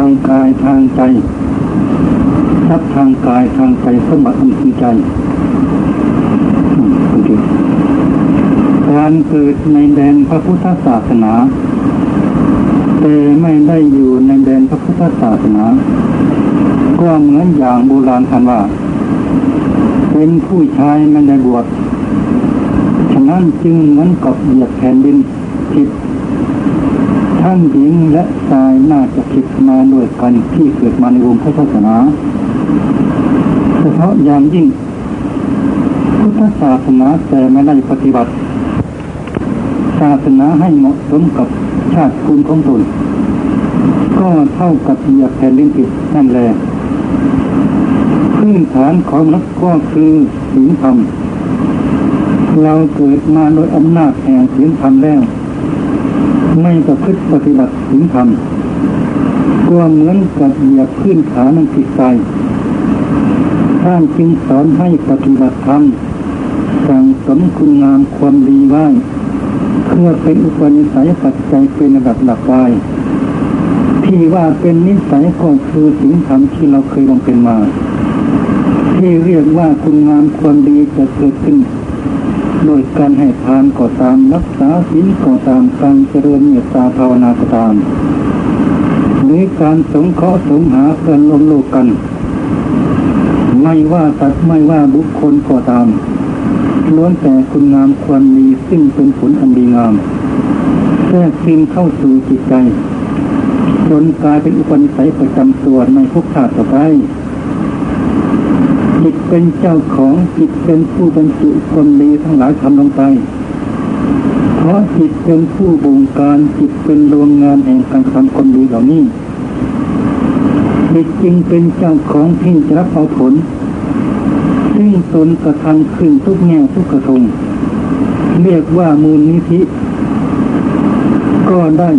างกายทางใจทรัพย์ทางกายทางใจสมบัติอันคือใจการเกิดในแดนพระพุทธศาสนาแต่ไม่ได้อยู่ในแดนพระพุทธศาสนา ก็เหมือนอย่างโบราณท่านว่า เป็นผู้ชายไม่ได้บวชฉะนั้นจึงเหมือนกับเหยียบแผ่นดินผิด ทั้งหญิงและชายน่าจะคิดมาด้วยกันที่เกิดมาในวงพระศาสนาเฉพาะอย่างยิ่ง พุทธศาสนาแต่ไม่ได้ปฏิบัติ ศาสนาให้เหมาะสมกับชาติภูมิของตนก็เท่ากับเหยียบแผ่นดินผิดนั่นแหละพื้นฐานของนุษย์ก็คือศีลธรรมเราเกิดมาโดยอำนาจแห่งศีลธรรมแล้ว ไม่ประพฤติปฏิบัติศีลธรรมก็เหมือนกับเหยียบพื้นฐานนั้นผิดไปท่านจึงสอนให้ปฏิบัติธรรมสั่งสมคุณงามความดีไว้เพื่อเป็นอุปนิสัยปัจจัยเป็นระดับหลักไว้ที่ว่าเป็นนิสัยก็คือสิ่งธรรมที่เราเคยลงเป็นมา ที่เรียกว่าคุณงามความดีจะเกิดขึ้น โดยการให้ทานก็ตามรักษาศีลก็ตามการเจริญเมตตาภาวนาก็ตามหรือการสงเคราะห์สงหาเพื่อนร่วมโลกกัน ไม่ว่าสัตว์ไม่ว่าบุคคลก็ตามล้วนแต่คุณงามความดีซึ่งเป็นผลอันดีงามแทรกซึมเข้าสู่จิตใจจนกลายเป็นอุปนิสัยประจำตัวในภพชาติต่อไป เป็นเจ้าของจิตเป็นผู้บรรจุความดีทั้งหลายทำลงไป เพราะจิตเป็นผู้บงการจิตเป็นโรงงานแห่งการทำความดีเหล่านี้จิตจึงเป็นเจ้าของที่จะรับเอาผล ซึ่งตนกระทำขึ้นทุกแง่ทุกกระทงเรียกว่ามูลนิธิ ก็ได้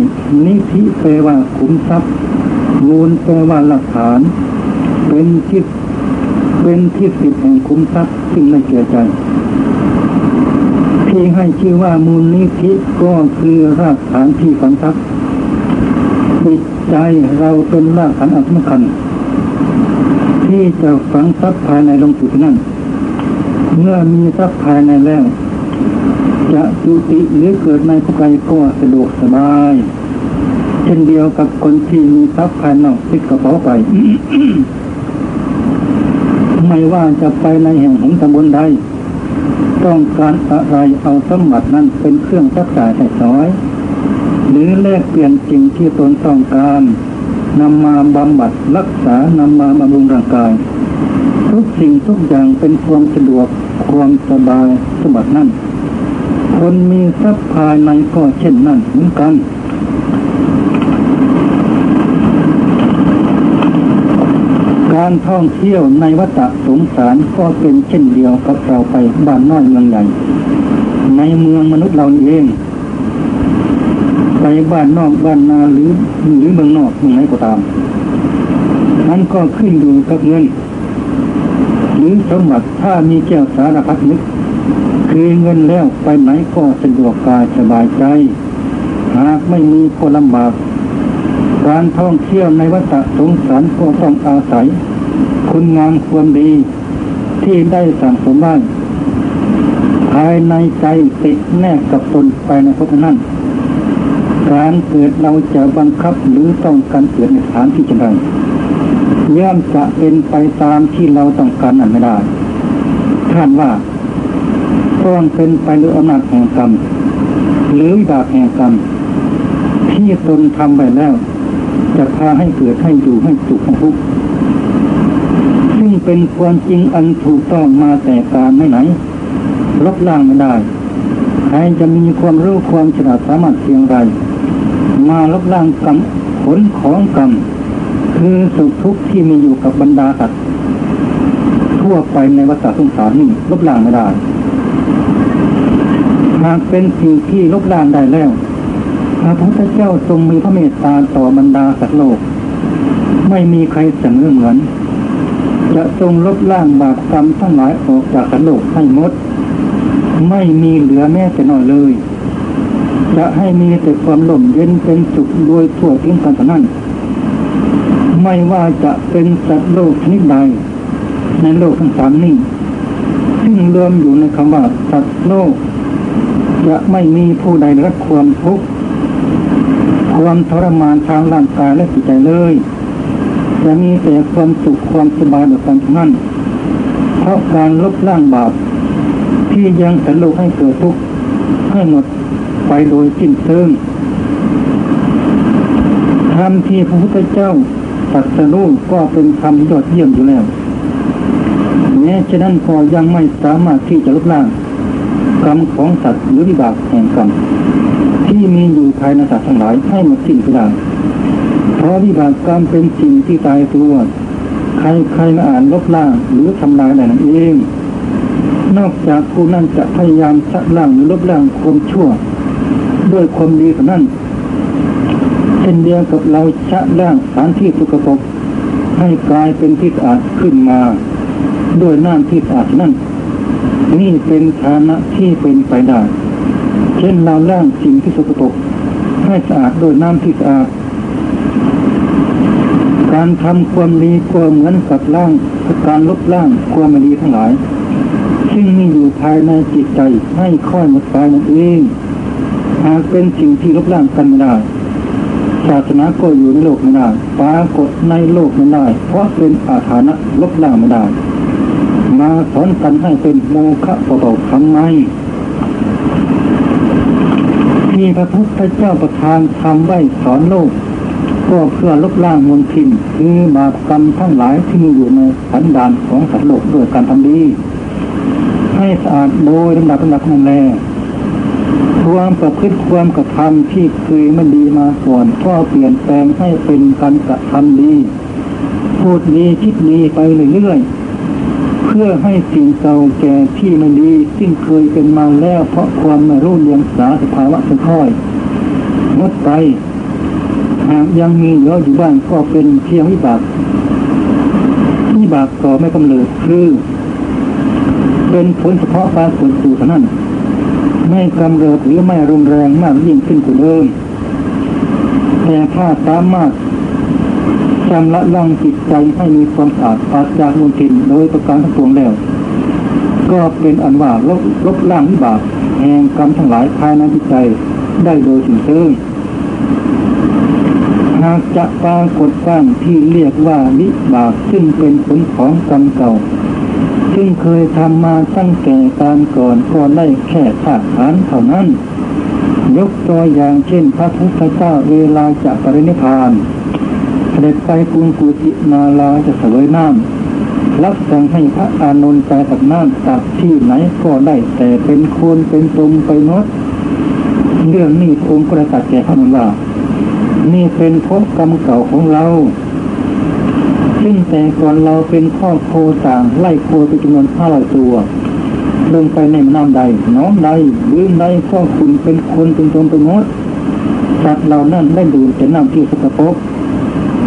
นิธิแปลว่าขุมทรัพย์มูลแปลว่าหลักฐาน เป็นที่เป็นที่สิทธิแห่งขุมทรัพย์ซึ่งไม่เกี่ยใจที่ให้ชื่อว่ามูลนิธิก็คือรากฐานที่ฝังทรัพย์จิตใจเราเป็นรากฐานอันสำคัญ ที่จะฝังทรัพย์ภายในลงสู่ที่นั่นเมื่อมีทรัพย์ภายในแล้ว จะจุติหรือเกิดในผู้ใดก็สะดวกสบาย เช่นเดียวกับคนที่มีทรัพย์ภายนอกติดกระเป๋าไป ว่าจะไปในแห่งหนตำบลใดต้องการอะไรเอาสมบัตินั้นเป็นเครื่องรักษาใส่ซอย หรือแลกเปลี่ยนสิ่งที่ตนต้องการนำมาบำบัดรักษานำมาบำรุงร่างกาย ทุกสิ่งทุกอย่างเป็นความสะดวกความสบายสมบัตินั่นคนมีทรัพย์ภายในก็เช่นนั่นเหมือนกัน การท่องเที่ยวในวัฏสงสารก็เป็นเช่นเดียวกับเราไปบ้านน้อยเมืองใหญ่ในเมืองมนุษย์เราเองไปบ้านนอกบ้านนาหรือหรือเมืองนอกเมืองไหนก็ตามนั้นก็ขึ้นอยู่กับเงินหรือสมบัติถ้ามีแก้วสารพัดนึกคือเงินแล้วไปไหนก็สะดวกกายสบายใจ หากไม่มีก็ลำบากการท่องเที่ยวในวัฏสงสารก็ต้องอาศัย คุณงามความดีที่ได้สั่งสมบ้านภายในใจติดแนบกับตนไปในพุทธนั้น การเกิดเราจะบังคับหรือต้องการเกิดในสถานที่จังไรย่อมจะเป็นไปตามที่เราต้องการนั้นไม่ได้ท่านว่าต้องเป็นไปด้วยอำนาจแห่งกรรมหรือวิบากแห่งกรรมที่ตนทำไปแล้ว จะพาให้เกิดให้อยู่ให้สุขให้ทุกข์ เป็นความจริงอันถูกต้องมาแต่การไม่ไหนลบล้างไม่ได้ใครจะมีความรู้ความฉลาดสามารถเพียงไรมาลบล้างกรรมผลของกรรมคือสุขทุกข์ที่มีอยู่กับบรรดาสัตว์ทั่วไปในวัฏสงสารนี่ลบล้างไม่ได้หากเป็นสิ่งที่ลบล้างได้แล้วพระพุทธเจ้าทรงมีพระเมตตาต่อบรรดาสัตว์โลก ไม่มีใครเสมอเหมือน จะทรงลบล้างบาปกรรมทั้งหลายออกจากสัตว์โลกให้หมด ไม่มีเหลือแม้แต่น้อยเลย จะให้มีแต่ความล่มเย็นเป็นสุขโดยทั่วทิ้งกันเท่านั้น ไม่ว่าจะเป็นสัตว์โลกชนิดใดในโลกทั้งสามนี้ซึ่งรวมอยู่ในคำว่าสัตว์โลก จะไม่มีผู้ใดรับความทุกข์ความทรมานทางร่างกายและจิตใจเลย จะมีแต่ความสุขความสบายแบบกันทั้งนั้น เพราะการลบล้างบาปที่ยังสัตว์โลกให้เกิดทุกข์ให้หมดไปโดยสิ้นเชิงธรรมที่พระพุทธเจ้าตรัสรู้ก็เป็นธรรมยอดเยี่ยมอยู่แล้วแม้ฉะนั้นก็ยังไม่สามารถที่จะลบล้างกรรมของสัตว์หรือวิบากแห่งกรรมที่มีอยู่ภายในสัตว์ทั้งหลายให้หมดสิ้นไปได้ เพราะวิบากกรรมเป็นสิ่งที่ตายตัว ใครใครมาอ่านลบล้างหรือทำลายได้นั่นเอง นอกจากผู้นั้นจะพยายามชะล้างหรือลบล้างความชั่ว ด้วยความดีเท่านั้นเช่นเดียวกับเราชะล้างสารที่สกปรกให้กลายเป็นที่สะอาดขึ้นมา ด้วยน้ำที่สะอาดนั้นนี่เป็นฐานะที่เป็นไปได้ เช่นเราล้างสิ่งที่สกปรกให้สะอาดด้วยน้ำที่สะอาด การทำความดีก็เหมือนกับล้างการลบล้างความไม่ดีทั้งหลาย ซึ่งมีอยู่ภายในจิตใจให้ค่อยหมดไปนั่นเองหากเป็นสิ่งที่ลบล้างกันไม่ได้ศาสนาก็อยู่ในโลกไม่ได้ปรากฏในโลกไม่ได้เพราะเป็นอาถรรพ์ลบล้างไม่ได้มาสอนกันให้เป็นโมฆะเปล่าๆทำไมที่พระพุทธเจ้าประทานทำไว้สอนโลก ก็เพื่อลบล้างมลทินคือบาปกรรมทั้งหลายที่มีอยู่ในสันดานของสัตว์โลกด้วยการทำดี ให้สะอาดโดยลำดับลำดับนั่นแลความประพฤติความกระทำที่เคยไม่ดีมาก่อนก็เปลี่ยนแปลงให้เป็นการกระทำดี พูดดีคิดดีไปเรื่อยๆเพื่อให้สิ่งเก่าแก่ที่ไม่ดีซึ่งเคยเป็นมาแล้วเพราะความไม่รู้เรียงสาสภาวะค่อยๆงดไป หากยังมีเหลืออยู่บ้างก็เป็นเพียงวิบากวิบากต่อไม่กำเนิดคือ เป็นผลเฉพาะการผลสู่เท่านั้น ไม่กำเริบหรือไม่รุนแรงมากยิ่งขึ้นกว่าเดิมแต่ถ้าสามารถชำระล้างจิตใจให้มีความสะอาดปราศจากมลทินโดยประการทั้งปวงแล้ว ก็เป็นอันว่าลบลบล้างวิบากแห่งกรรมทั้งหลายภายในจิตใจได้โดยสิ้นเชิง หากจะปรากฏการที่เรียกว่าวิบากซึ่งเป็นผลของกรรมเก่า ซึ่งเคยทำมาตั้งแต่การก่อนก็ได้แค่ธาตุขันเท่านั้น ยกตัวอย่างเช่นพระพุทธเจ้าเวลาจะปรินิพาน เสด็จไปกรุงกุจินาลาจะเสวยน้ำรับสั่งให้พระอานนท์ไปตักน้ำตักที่ไหนก็ได้แต่เป็นคนเป็นตมไปนดเรื่องนี้องค์กระตัดแก่พระนนว่า นี่เป็นภพกรรมเก่าของเรา ซึ่งแต่ก่อนเราเป็นข้อโคต่างไล่โคไปจำนวนห้าร้อยตัวลงไปในมน้ำใด น้องใดบื้งใดข้อคุณเป็นคนเป็นตนเป็นมดสัตว์เหล่านั้นได้ดูแต่น้ำที่สกปรก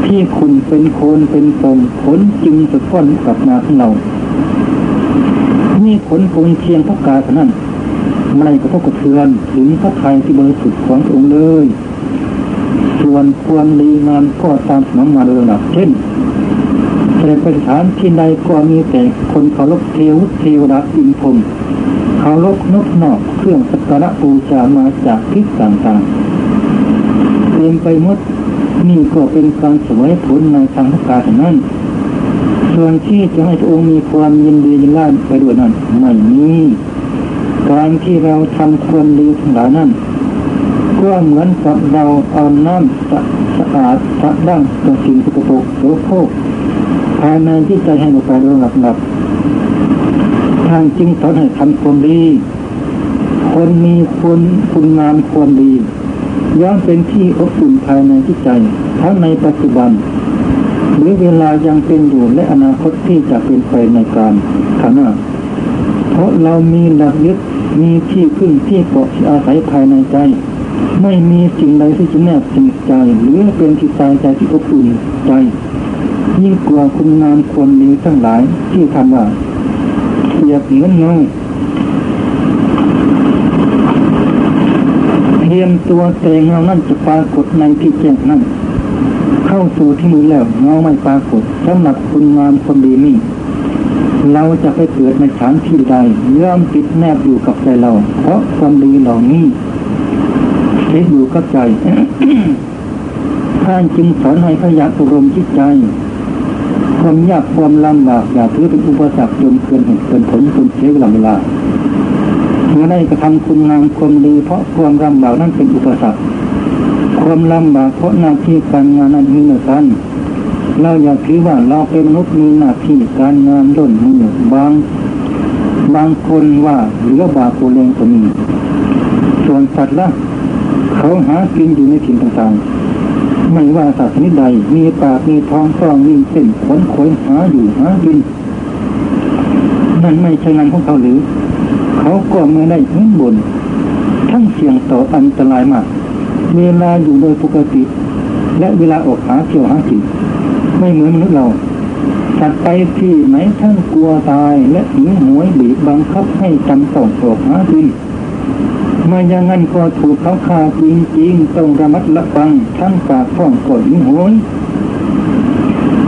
ที่คุณเป็นโคนเป็นตมผลจึงสะท้อนกลับมาของเรานี่ผลคงเชียงพระกาเท่านั้นไม่กระทบกระเทือนถึงพระไทยที่บริสุทธิ์ขององค์เลย ส่วนควรดีงานก็ตามสนองมาโดยลำดับเช่นแต่ไปสถานที่ใดก็มีแต่คนเคารพเทวเทวดาอินพรมเคารพนกนอกเครื่องสักการะบูชามาจากทิศต่างๆเต็มไปหมดนี่ก็เป็นการสวยผลในทางพระกาศนั้นส่วนที่จะให้พระองค์มีความยินดียินร้ายไปด้วยนั้นไม่มีการที่เราทำความดีทั้งหลายนั้น ก็เหมือนกับเราเอาน้ำสะอาดสะดั้งจากสิ่งสกปรกโสโครกภายในที่ใจให้หมดไปโดยหลับหลับทางจริงสอนให้ทำความดีคนมีคุณคุณงามความดีย่อมเป็นที่อบอุ่นภายในที่ใจ ทั้งในปัจจุบัน หรือเวลายังเป็นอยู่และอนาคตที่จะเป็นไปในการข้างหน้าเพราะเรามีหลักยึดมีที่พึ่งที่เกาะที่อาศัยภายในใจ ไม่มีสิ่งใดที่จะแนบสนิทใจหรือเป็นที่ตายใจที่อบอุ่นใจยิ่งกว่าคุณงามควรดีทั้งหลายที่ทำว่าเทียบเหมือนเงาเทียมตัวแต่เงานั่นจะปรากฏในที่แจ้งนั่นเข้าสู่ที่มือแล้วเงาไม่ปรากฏสำหรับคุณงามความดีนี่เราจะไปเกิดในฐานที่ใดย่อมติดแนบอยู่กับใจเรา เพราะความดีเหล่านี้ ติดอยู่กับใจ ท่านจึงสอนให้ขยันอบรมจิตใจ ความยากความลำบากอย่าถือเป็นอุปสรรคจนเกินเหตุเกินผลจนเสียเวลาเวลาเมื่อได้กระทำคุณงามความดีเพราะความลำบากนั้นเป็นอุปสรรค ความลำบากเพราะหน้าที่การงานนั้นมีเหมือนกันเราอย่าถือว่าเราเป็นมนุษย์มีหน้าที่การงานย่นมือบาง บางคนว่าเหลือบาโกเลงก็มี ส่วนสัตว์ละ เขาหากินอยู่ในถิ่นต่างๆ ไม่ว่าสัตว์ชนิดใด มีปากมีท้องต้องมีเส้นขนขนหาอยู่หากินนั่นไม่ใช่งานของเขาหรือ เขาก็ไม่ได้เห็นบน ทั้งเสี่ยงต่ออันตรายมาก เวลาอยู่โดยปกติ และเวลาออกหาเที่ยวหากินไม่เหมือนมนุษย์เราสัตว์ไปที่ไหนท่านกลัวตายและหิวหวยบีบบังคับให้จำต้องออกหากิน มาอย่างนั้นก็ถูกเขาฆ่าจริงๆต้องระมัดระวังทั้งปากท้องก็หิวหวย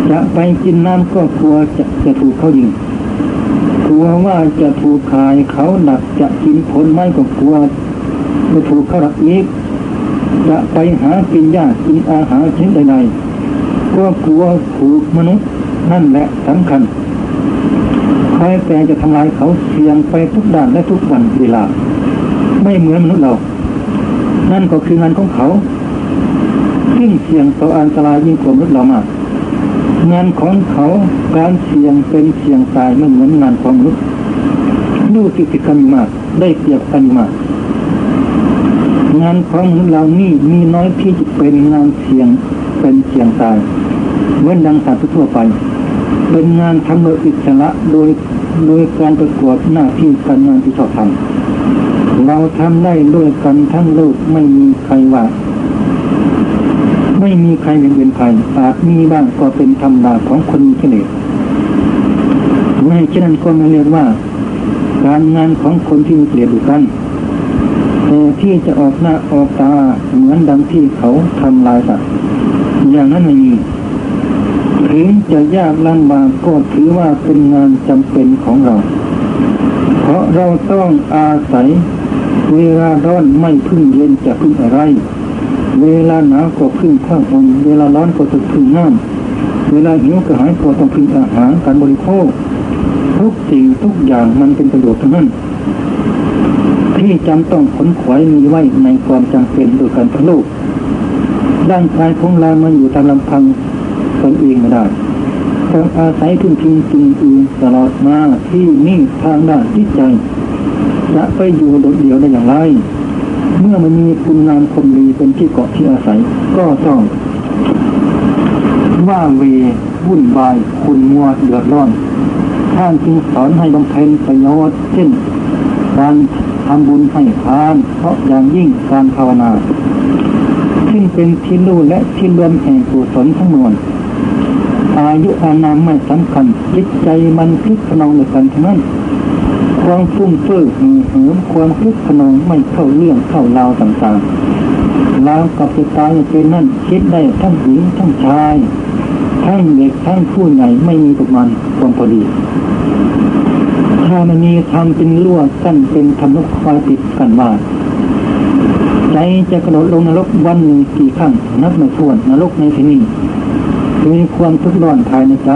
จะไปกินน้ำก็กลัวจะจะถูกเขายิงกลัวว่าจะถูกขายเขาหนักจะกินผลไม้ก็กลัวจะถูกเขาหักอีกจะไปหากินยากินอาหารชนิดใดๆก็กลัวถูกมนุษย์นั่นแหละสำคัญใครแต่จะทำลายเขาเสียงไปทุกด้านและทุกวันเวลา ไม่เหมือนมนุษย์เรา นั่นก็คืองานของเขาซึ่งเสี่ยงต่ออันตรายยิ่งกว่ามนุษย์เรามากงานของเขาการเสี่ยงเป็นเสี่ยงตายไม่เหมือนงานของมนุษย์ดูติติกันมาก ได้เปรียบกันมาก งานของมนุษย์เรานี่มีน้อยที่จะเป็นงานเสี่ยงเป็นเสี่ยงตายเว้นดังสัตว์ทั่วไป เป็นงานทำโดยอิสระโดยโดยการประกวดหน้าที่การงานที่ชอบทำ เราทำได้ด้วยกันทั้งโลกไม่มีใครว่า ไม่มีใครเป็นเป็นใครอาจมีบ้างก็เป็นธรรมดาของคนมีเฉลี่ยไม่เช่นนั้นก็ไม่เรียกว่า การงานของคนที่มีเฉลี่ยดูกันแต่ที่จะออกหน้าออกตาเหมือนดังที่เขาทำลายสัตว์อย่างนั้นไม่มีถึงจะยากลำบากก็ถือว่าเป็นงานจำเป็นของเรา เพราะเราต้องอาศัย เวลาร้อนไม่พึ่งเย็นจะพึ่งอะไร เวลาหนาวก็พึ่งผ้าห่มเวลาร้อนก็ต้องพึ่งน้ำเวลาหิวกระหายก็ต้องพึ่งอาหารการบริโภค ทุกสิ่งทุกอย่างมันเป็นประโยชน์ทั้งนั้น ที่จำต้องขนขวายมีไว้ในความจำเป็นโดยการพลูกร่างกายของเรามันอยู่ตามลำพังตนเองไม่ได้ต้องอาศัยพึ่งพิงสิ่งอื่นตลอดมาที่นี่ทางด้านจิตใจ จะไปอยู่โดดเดี่ยวได้อย่างไร เมื่อมันมีคุณงามคนดีเป็นที่เกาะที่อาศัย ก็ต้องว่าเววุ่นวายคุณมัวเดือดร้อนท่านจึงสอนให้บำเพ็ญประโยชน์เช่น การทำบุญให้ทาน เพราะอย่างยิ่งการภาวนาซึ่งเป็นที่รู้และที่รวมแห่งกุศลทั้งมวลอายุอานามไม่สำคัญจิตใจมันคลึกขนองในกันทั้งนั้น ความฟุ้งเฟ้อหือหืมความคลึกขนองไม่เข้าเรื่องเข้าราวต่างๆ แลาวกับจะตายเป็นนั่นคิดได้ทั้งหญิงทั้งชาย ทั้งเด็กทั้งผู้ใหญ่ไม่มีประมาณความพอดี ถ้ามันมีทำเป็นลวดกั้นเป็นทำนกคอยติดกันว่าใจจะกระโดดลงนรกวันหนึ่งกี่ครั้งนับไม่ถ้วนนรกในที่นี้มีความทุกข์ร้อนภายในใจ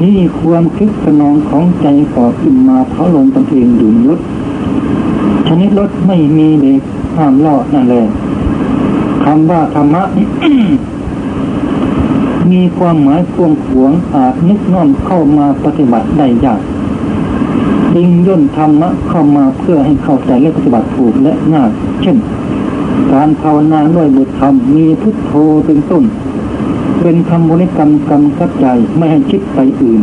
ที่ความคิดสนองของใจก่อขึ้นมาเผาลงตนเองอยู่ยุดชนิดรถไม่มีเด็กห้ามลอดนั่นแหละคำว่าธรรมะมีความหมายกวงขวงอาจนึกน้อมเข้ามาปฏิบัติได้ยากดึงย่นธรรมะเข้ามาเพื่อให้เข้าใจและปฏิบัติถูกและง่ายเช่น การภาวนาด้วยบทธรรมมีพุทโธเป็นต้น เป็นคำบริกรรมกำกับใจไม่ให้คิดไปอื่น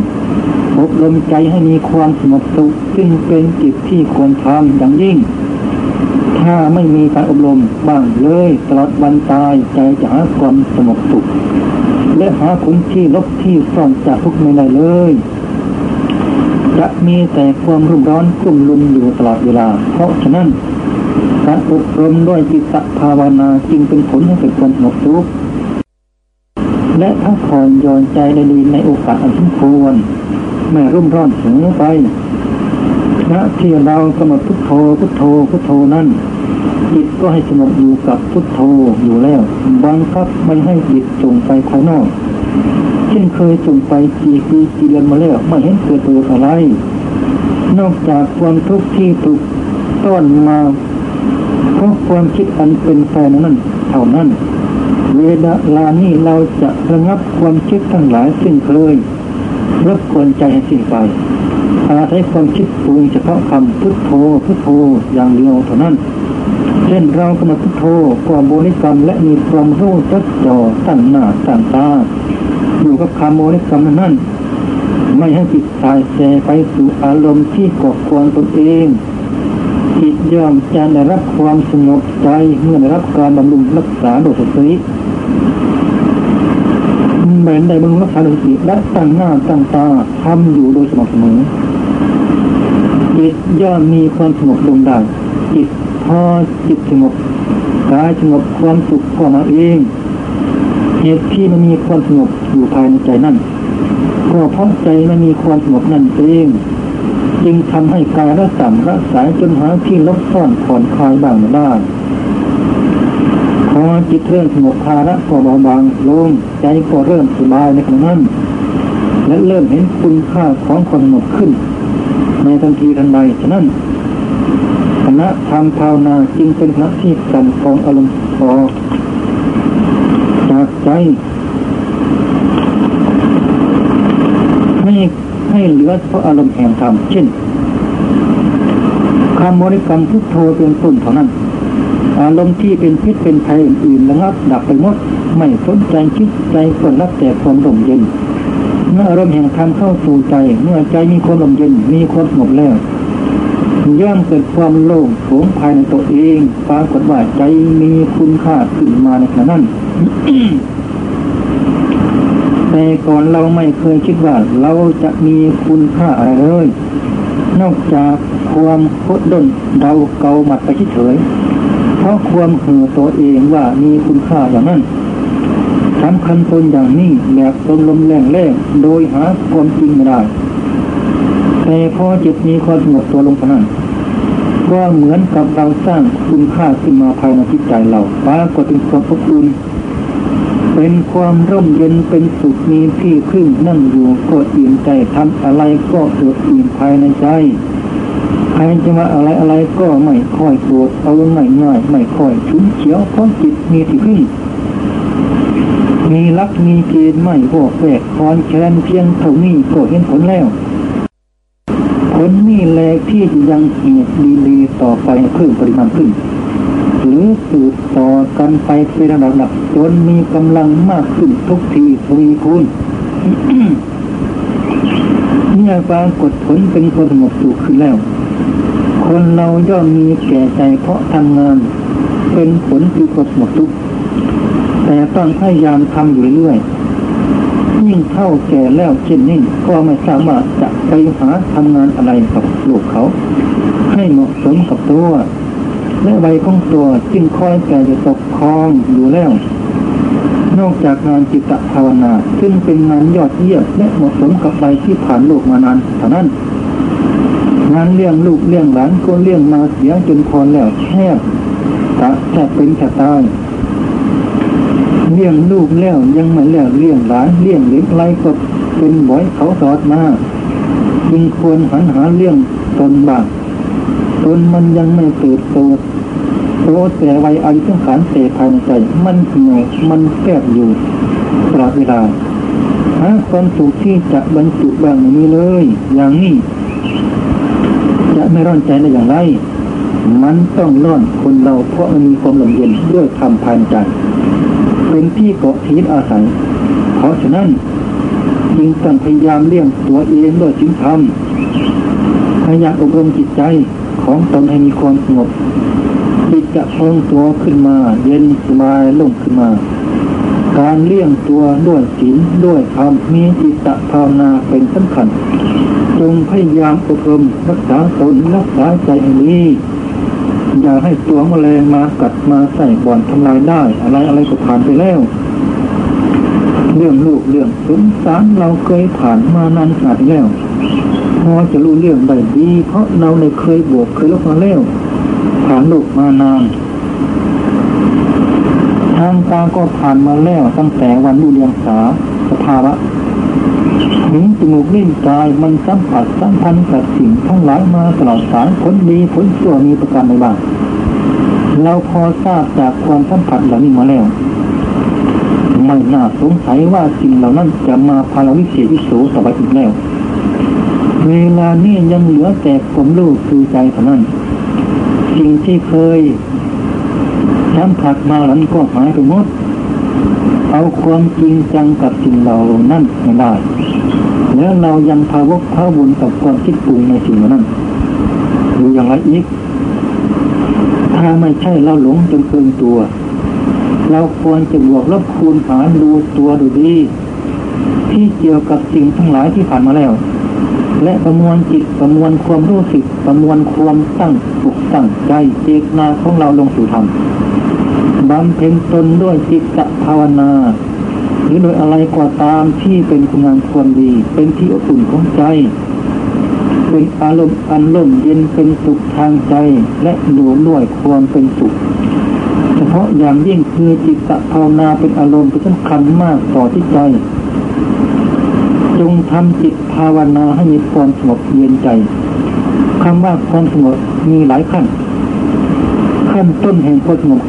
อบรมใจให้มีความสงบสุขซึ่งเป็นจิตที่ควรทำอย่างยิ่ง ถ้าไม่มีการอบรมบ้างเลยตลอดวันตายใจจะหาความสงบสุขและหาผลที่ลบที่ซ่อนจากทุกไม่ได้เลย จะมีแต่ความรุ่มร้อนกุ้มลุมอยู่ตลอดเวลา เพราะฉะนั้นการอบรมด้วยจิตภาวนาจึงเป็นผลให้เกิดความสงบสุข และทั้งคอยยอนใจในดีในโอกาสอันสมควรไม่รุ่มร้อนเสือไปณที่เรากำหนดพุทโธพุทโธพุทโธนั้นจิตก็ให้สงบอยู่กับพุทโธอยู่แล้วบังคับไม่ให้จิตส่งไปภายนอก เช่นเคยส่งไปกี่ปีกี่เดือนมาแล้วไม่เห็นเกิดประโยชน์อะไร นอกจากความทุกข์ที่ถูกต้อนมาเพราะความคิดอันเป็นแฟนนั้นเท่านั้น เวลานี้เราจะระงับความคิดทั้งหลายซึ่งเคยรบกวนใจให้สิ้นไปอาศัยความคิดปรุงเฉพาะคำพุทโธพุทโธอย่างเดียวเท่านั้น เช่นเรากำหนดพุทโธกวามบริกรรมและมีความรู้จัดจ่อตั้งหน้าตั้งตาอยู่กับคำบริกรรมนั้น ไม่ให้จิตสายแสไปสู่อารมณ์ที่ก่อควรตนเองจิตย่อมจะได้รับความสงบใจเมื่อได้รับการบำรุงรักษาโดยสติ เหมือนได้บำรุงรักษาดยสติและตั้งหน้าตั้งตาทำอยู่โดยสม่ำเสมอจิตย่อมมีความสงบลงได้จิตพอจิตสงบกายสงบความสุขก็มาเองเหตุที่มันมีความสงบอยู่ภายในใจนั่นก็เพราะใจมันมีความสงบนั่นเองจึงทำให้กายละสัมระสายจนหาที่ลบซ่อนผ่อนคลายบ้างได้ อจิตเริ่มสงบภาระก็เบาบางลงใจก็เริ่มสบายในขณะนั้น และเริ่มเห็นคุณค่าของความสงบขึ้น ในทันทีทันใดฉะนั้นคณะทำภาวนาจึงเป็นคณะที่กันกองอารมณ์ออกจากใจให้ให้เหลือเพราะอารมณ์แห่งธรรมเช่นคำบริกรรมพุทโธเป็นต้นเท่านั้น อารมณ์ที่เป็นพิษเป็นภัยอื่นๆระงับดับไปหมดไม่สนใจคิดใจก็รับแต่ความร่มเย็นเมื่ออารมณ์แห่งธรรมเข้าสู่ใจ เมื่อใจมีความร่มเย็นมีความสงบแล้วย่อมเกิดความโล่งโปร่งภายในตัวเองปรากฏว่าใจมีคุณค่าขึ้นมาในขณะนั้นแต่ก่อนเราไม่เคยคิดว่าเราจะมีคุณค่าอะไรเลย นอกจากความโคดดนเดาเกาหมัดไปเฉย ราะความเหือตัวเองว่ามีคุณค่าอย่างนั้นสำคัญตนอย่างนี้แบบลมลมแรงแรงโดยหาความจริงไม่ได้แต่พอจิตมีความสงบตัวลงเท่านั้นก็เหมือนกับเราสร้างคุณค่าขึ้นมาภายในจิตใจเราปรากฏเป็นความอบอุ่นเป็นความร่มเย็นเป็นสุขมีที่พึ่งนั่งอยู่ก็อิ่มใจทำอะไรก็เกิดอิ่มภายในใจ ใครจะมาอะไรอะไรก็ไม่ค่อยโกรธเอาง่ายง่ายไม่ค่อยชุนเฉียวเพราะจิตมีที่พึ่งมีลักมีเกณฑ์ไม่พวกแฝกคอนแคนเพียงเท่านี้ก็เห็นผลแล้วผลนี่แหลที่ยังเหตุดีๆต่อไปเพิ่มปริมาณขึ้น หรือสืบต่อกันไปเป็นระดับจนมีกำลังมากขึ้นทุกทีทวีคูณเมื่อปรากฏผลเป็นคนสงบสุขขึ้นแล้ว คนเราย่อมมีแก่ใจเพราะทำงาน เป็นผลคือความสงบสุขแต่ต้องพยายามทำอยู่เรื่อยยิ่งเท่าแก่แล้วเช่นนี้ก็ไม่สามารถจะไปหาทำงานอะไรกับลูกเขา ให้เหมาะสมกับตัวและใบของตัวจึงคอยแก่จะตกคลองอยู่แล้ว นอกจากงานจิตภาวนา ซึ่งเป็นงานยอดเยี่ยมและเหมาะสมกับใบที่ผ่านโลกมานานเท่านั้น งานเลี้ยงลูกเลี้ยงหลานก็เลี้ยงมาเสียจนพอแล้วแทบจะแทบเป็นแทบตายเลี้ยงลูกแล้วยังไม่แล้วเลี้ยงหลานเลี้ยงเล็กไรก็เป็นบ่อยเขาสอดมาจึงควรหันหาเลี้ยงตนบ้างตนมันยังไม่เติบโตโตแต่วัยอายุสังขารเตภายในใจ มันเหี่ยวมันแกบอยู่ตลอดเวลาหาความสุขที่จะบรรจุบางนี้เลย อย่างนี้ จะไม่ร้อนใจได้อย่างไร มันต้องร้อนคนเราเพราะมันมีความลมเย็นด้วยธรรมภายในใจเป็นที่เกาะทีนอาศัย เพราะฉะนั้นจึงต้องพยายามเลี้ยงตัวเองด้วยจึงทำพยายามอบรมจิตใจของตนให้มีความสงบจิตจะพองตัวขึ้นมา เย็นสบายลงขึ้นมา การเลี้ยงตัวด้วยศีลด้วยธรรมมีจิตตภาวนาเป็นสำคัญ จงพยายามอบรมรักษาตนรักษาใจให้อย่าให้ตัวมแมลงมากัดมาใส่บ่อนทำลายได้ อะไรอะไรก็ผ่านไปแล้ว เรื่องลูกเรื่องสงสารเราเคยผ่านมานานขนาดแล้วพอจะรู้เรื่องได้ดี เพราะเราในเคยบวกเคยลบมาแล้วผ่านลูกมานานทางตาก็ผ่านมาแล้วตั้งแต่วันดูเรียงสาสภาวะ มูกลิ้นกายมันสัมผัสสัมพันธ์กับสิ่งทั้งหลายมาตลอดสายผลดีผลชั่วมีประการใดบ้างเราพอทราบจากความสัมผัสเหล่านี้มาแล้วไม่น่าสงสัยว่าสิ่งเหล่านั้นจะมาพาเราวิเศษวิโสต่อไปอีกแล้วเวลานี้ยังเหลือแต่ผมรู้คือใจเท่านั้น สิ่งที่เคยสัมผัสมาหลังก็หายไปหมด เอาความจริงจังกับสิ่งเหล่านั้นไม่ได้ แล้วเรายังพาวกพาบุญกับความคิดปรุงในสิ่งเหล่านั้นอยู่อย่างไรอีก ถ้าไม่ใช่เราหลงจนเกินตัว เราควรจะบวกลบคูณหารดูตัวดูดี ที่เกี่ยวกับสิ่งทั้งหลายที่ผ่านมาแล้ว และประมวลจิตประมวลความรู้สึกประมวลความตั้งปุกตั้งใจเจตนาของเราลงสู่ธรรมบำเพ็ญตนด้วยจิตภาวนา หรือโดยอะไรก็ตามที่เป็นคุณงามความดี เป็นที่อบอุ่นของใจ เป็นอารมณ์อันร่มเย็นเป็นสุขทางใจ และดูด้วยความเป็นสุข เฉพาะอย่างยิ่งคือจิตภาวนาเป็นอารมณ์ที่สำคัญมากต่อที่ใจจงทำจิตภาวนาให้มีความสงบเย็นใจคำว่าความสงบมีหลายขั้น ขั้นต้นแห่งความสงบ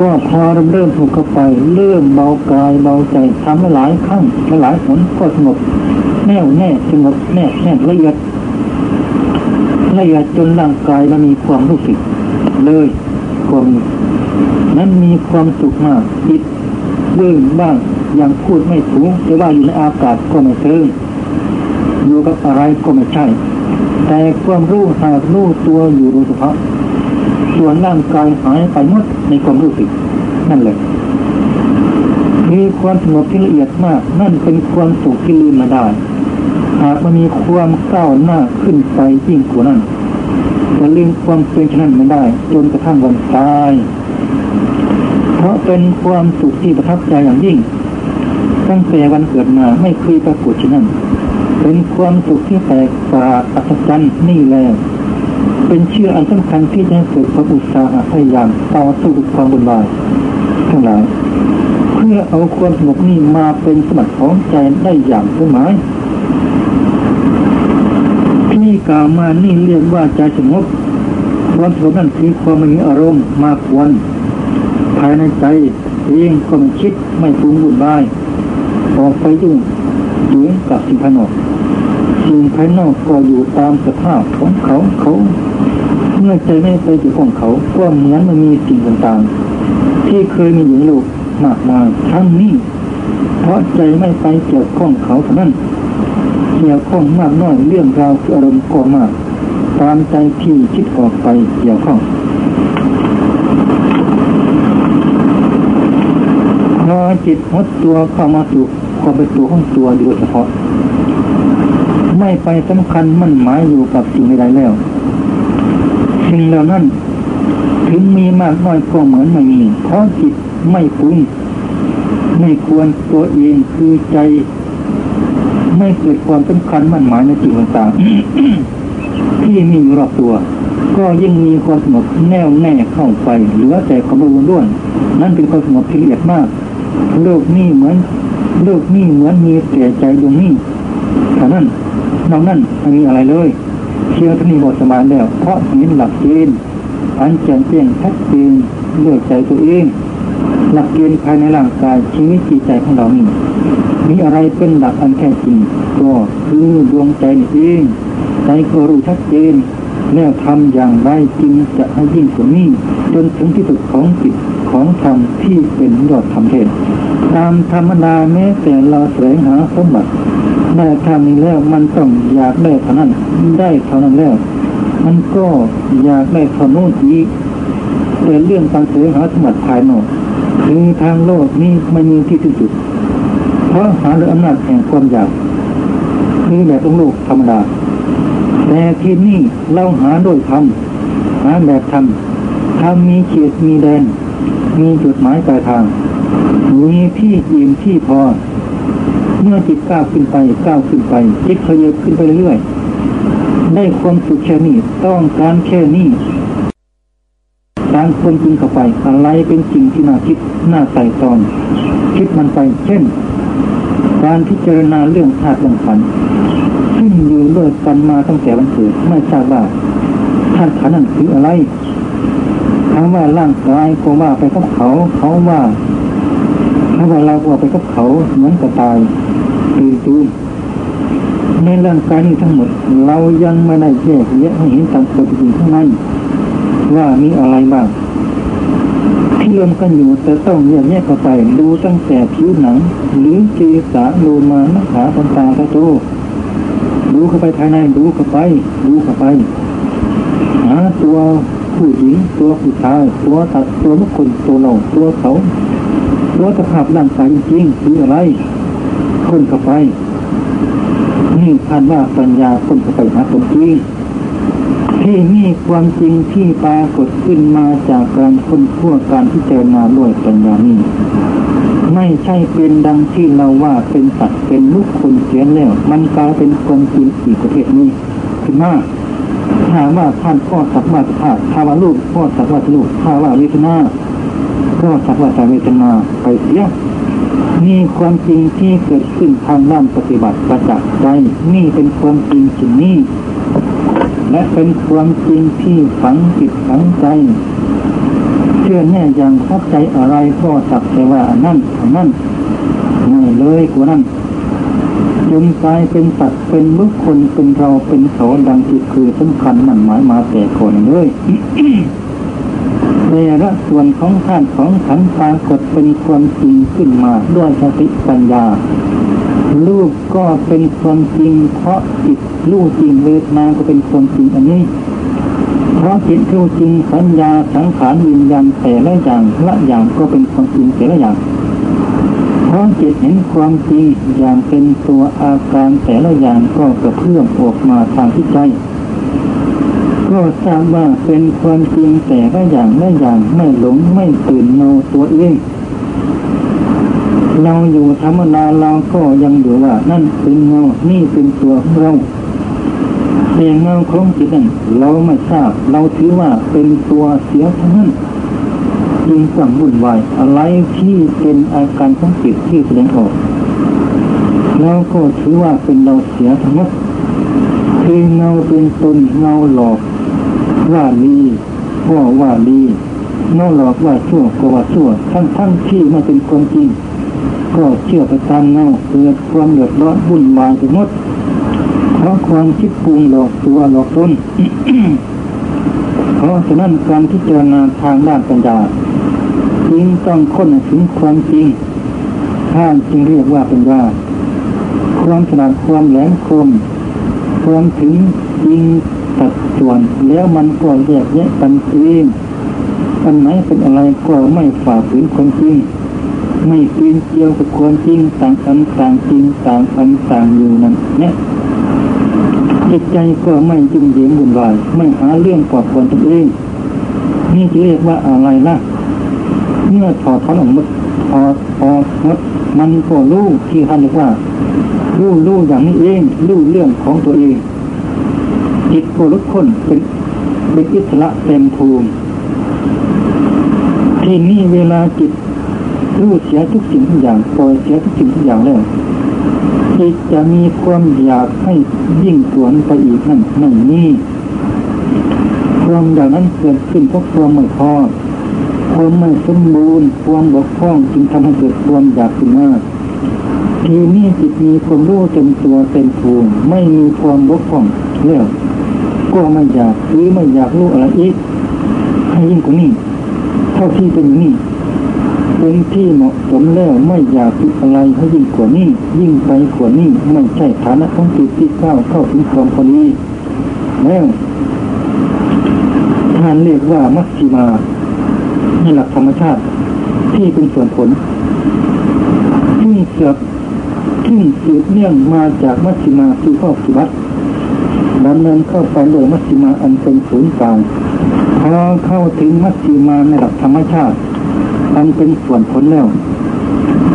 ก็พอเริ่มถูกเข้าไปเริ่มเบากายเบาใจทำหลายครั้งหลายผลก็สงบแน่วแน่สงบแน่แน่ละเอียดละเอียดจนร่างกายมันมีความรู้สึก เลยความนั้นมีความสุขมากจิตเบื่อบ้างยังพูดไม่ถูกจะว่าอยู่ในอากาศก็ไม่เทิงอยู่กับอะไรก็ไม่ใช่ แต่ความรู้หากรู้ตัวอยู่โดยเฉพาะ ส่วนร่างกายหายไปหมดในความรู้สึก นั่นเลยมีความสงบที่ละเอียดมาก นั่นเป็นความสุขที่ลืมมาได้ หากมันมีความก้าวหน้าขึ้นไปยิ่งกว่านั้นจะลืมความเป็นฉะนั้นไม่ได้ จนกระทั่งวันตาย เพราะเป็นความสุขที่ประทับใจอย่างยิ่ง ตั้งแต่วันเกิดมาไม่เคยปรากฏเช่นนั้น เป็นความสุขที่แปลกประหลาดอัศจรรย์นี่แหละ เป็นเชื่ออันสำคัญที่จะเกิดความอุตสาหะพยายามต่อสู้กับความบุญบายทั้งหลาย เพื่อเอาความสงบนี้มาเป็นสมบัติของใจได้อย่างเป้าหมายที่กล่าวมานี่เรียกว่าใจสงบความสงบนั่นคือความไม่มีอารมณ์มาควนภายในใจเองก็ไม่คิดไม่ปรุงบุญบายออกไปยุ่งยุ่งกับสิ่งภายนอก งภายนอกก็อยู่ตามสภาพของเขาเขาเมื่อใจไม่ไปอยู่ของเขาก็เหมือนมันมีสิ่งต่างๆ ที่เคยมีอยู่ในโลกมากมายทั้งนี้ เพราะใจไม่ไปเกี่ยวข้องเขาเท่านั้นเกี่ยวข้องมากน้อยเรื่องราวคืออารมณ์ก็มาก ตามใจที่คิดออกไปเกี่ยวข้องพอจิตหดตัวเข้ามาสู่ความเป็นตัวของตัวโดยเฉพาะ ไม่ไปสำคัญมั่นหมายอยู่กับสิ่งใดแล้ว สิ่งเหล่านั้น ถึงมีมากน้อยก็เหมือนไม่มี เพราะจิตไม่ปรุงไม่ควรตัวเองคือใจ ไม่เกิดความสำคัญมั่นหมายในสิ่งต่างๆที่มีอยู่รอบตัว ก็ยิ่งมีความสงบแน่วแน่เข้าไปเหลือแต่ความรู้ล้วนนั่นเป็นความสงบที่ละเอียดมาก โลกนี้เหมือน โลกนี้เหมือนมีแต่ใจดวงนี้เท่านั้น นอกนั้นไม่มีอะไรเลยเชื่อที่นี่บทสมานแล้วเพราะเห็นหลักเกณฑ์อันแจ่มแจ้งชัดเจนเลือกใจตัวเอง หลักเกณฑ์ภายในร่างกายชีวิตจิตใจของเรานี่มีอะไรเป็นหลักอันแท้จริงก็คือดวงใจนี่เองใจก็รู้ชัดเจนแล้วทำอย่างไรจึงจะให้ยิ่งกว่านี้จนถึงที่สุดของจิตของธรรมที่เป็นยอดธรรมเทศตามธรรมดาแม้แต่เราแสวงหาสมบัติ ได้ทำนี้แล้วมันต้องอยากได้เท่านั้น ได้เท่านั้นแล้ว มันก็อยากได้เท่านู้นอีกแต่เรื่องการเสวงหาสมบัติภายนอกคือทางโลกนี้ไม่มีที่สิ้นสุด เพราะหาเรื่องอำนาจแห่งความอยากคือแบบต้องโลกธรรมดา แต่ที่นี่เราหาโดยธรรมหาแบบธรรมธรรมมีเขตมีแดน มีจุดหมายปลายทางมีที่อิ่มที่พอ เมื่อจิตก้าวขึ้นไปก้าวขึ้นไปจิตขยับขึ้นไปเรื่อยๆได้ความสุขแค่นี้ต้องการแค่นี้ตามคนจริงเข้าไปอะไรเป็นสิ่งที่น่าคิดน่าใส่ตองคิดมันไป เช่น การพิจารณาเรื่องธาตุลงขันซึ่งอยู่ด้วยกันมาตั้งแต่วันเกิดไม่ทราบว่าธาตุขันนั้นคืออะไรคำว่าร่างกายก็ว่าไปกับเขา เขาว่า ถ้าว่าเราก็ไปกับเขาเหมือนกับตายตื่นในร่างกายนี้ทั้งหมด เรายังไม่ได้แยกแยะให้เห็นตามตัวจริงข้างในว่ามีอะไรบ้างที่รวมกันอยู่แต่ต้องแยกแยกเข้าไปดูตั้งแต่ผิวหนัง หรือจีสาโลมานะขาปันตาตะโตดูเข้าไปภายในดูเข้าไป ดูเข้าไปหาตัวผู้หญิงตัวผู้ชายตัวตัดตัวมุขคนตัวเราตัวเขา ตัวสภาพร่างกายจริงคืออะไรคนเข้าไปนี่คาดว่าปัญญาคนเข้าไปหาคนจริงที่มีความจริงที่ปรากฏขึ้นมาจากการค้นคว้าการพิจารณาด้วยปัญญานี้ไม่ใช่เป็นดังที่เราว่าเป็นสัตว์เป็นลูกคนเสียแล้ว มันกลายเป็นความจริงอีกประเภทนี้ขึ้นมาถ้าว่าท่านพ่อสักว่าธาตุถ้าว่าลูกพ่อสักว่าลูกถ้าว่าเวทนา ก็สักว่าเวทนาไปเสียนี่ความจริงที่เกิดขึ้นทางด้านปฏิบัติประจักษ์ใจนี่เป็นความจริงสิ่งนี้และเป็นความจริงที่ฝังจิตฝังใจเชื่อแน่อย่างเข้าใจอะไรก็สักแต่ว่าอันนั้นอันนั้นไม่เลยกว่านั้นจนกลายเป็นสัตว์เป็นบุคคลเป็นเราเป็นเขาดังที่คือสำคัญมันหมายมาแต่ก่อนเลย แต่ละส่วนของท่านของขันปรากฏเป็นความจริงขึ้นมาด้วยสติปัญญารูปก็เป็นความจริง เพราะจิตรู้จริงเวทนาก็เป็นความจริงอันนี้ เพราะจิตรู้จริงสัญญาสังขารวิญญาณแต่ละอย่างละอย่างก็เป็นความจริงแต่ละอย่างเพราะจิตเห็นความจริงอย่างเป็นตัวอาการแต่ละอย่างก็กระเพื่อมออกมาทางที่ใจ ก็ทราบว่าเป็นความจริงแต่ละอย่างละอย่างไม่หลงไม่ตื่นเมาตัวเองเราอยู่ธรรมดาเราก็ยังอยู่ว่า นั่นเป็นเงานี่เป็นตัวเราแต่เงาของจิตนั้นเราไม่ทราบ เราถือว่าเป็นตัวเสียทั้งนั้นจึงสั่งวุ่นวายอะไรที่เป็นอาการของจิตที่แสดงออกเราก็ถือว่าเป็นเราเสียทั้งหมดคือเงาเป็นตนเงาหลอก ว่าลีว่าว่าลีเงาหลอกว่าชั่วก็ว่าชั่ว ทั้งทั้งที่ไม่เป็นความจริง ก็เชื่อไปตามเงาเกิดความเดือดร้อนวุ่นวายไปหมดเพราะความคิดปรุงหลอกตัวหลอกตนเพราะฉะนั้นการพิจารณาทางด้านปัญญาจึงต้องค้นถึงความจริงท่านจึงเรียกว่าเป็นว่าความฉลาดความแหลมคมความถึงจริง ตัดส่วน แล้วมันก็แยกแยะกันเองอันไหนเป็นอะไรก็ไม่ฝ่าฝืนความจริงไม่ปีนเกี่ยวกับความจริงต่างอันต่างจริงต่างอันต่างอยู่นั่นเนี่ยจิตใจก็ไม่จึงเยียงบุญวายไม่หาเรื่องก่อควรตัวเองนี่จะเรียกว่าอะไรล่ะเมื่อถอดถอนออกมดถอดออกมดมันก็รู้ที่ท่านเรียกว่ารู้รู้อย่างนี้เองรู้เรื่องของตัวเอง จิตก็ลุกพ้นเป็นเป็นอิสระเต็มภูมิ ที่นี่เวลาจิตรู้เสียทุกสิ่งทุกอย่างปล่อยเสียทุกสิ่งทุกอย่างแล้วจิตจะมีความอยากให้ยิ่งสวนไปอีกนั่นนั่นนี่ความอย่างนั้นเกิดขึ้นเพราะความไม่พอความไม่สมบูรณ์ความบกพร่องจึงทำให้เกิดความอยากขึ้นมา ทีนี้จิตมีความรู้เต็มตัวเต็มภูมิไม่มีความบกพร่องแล้วก็ไม่อยากหรือไม่อยากรู้อะไรอีกให้ยิ่งกว่านี้เท่าที่เป็นนี่เป็นที่เหมาะสมแล้วไม่อยากคิดอะไรให้ยิ่งกว่านี้ ยิ่งไปกว่านี้ไม่ใช่ฐานะของจิตที่เก้าเข้าถึงความพอดีแล้วท่านเรียกว่ามัชชิมาในหลักธรรมชาติที่เป็นส่วนผล เสือบที่สืบเนื่องมาจากมัชชิมาคือข้อสิบัติดำเนินเข้าไปโดยมัชชิมาอันเป็นศูนย์กลางพอเข้าถึงมัชชิมาในหลักธรรมชาติ อันเป็นส่วนผลแล้ว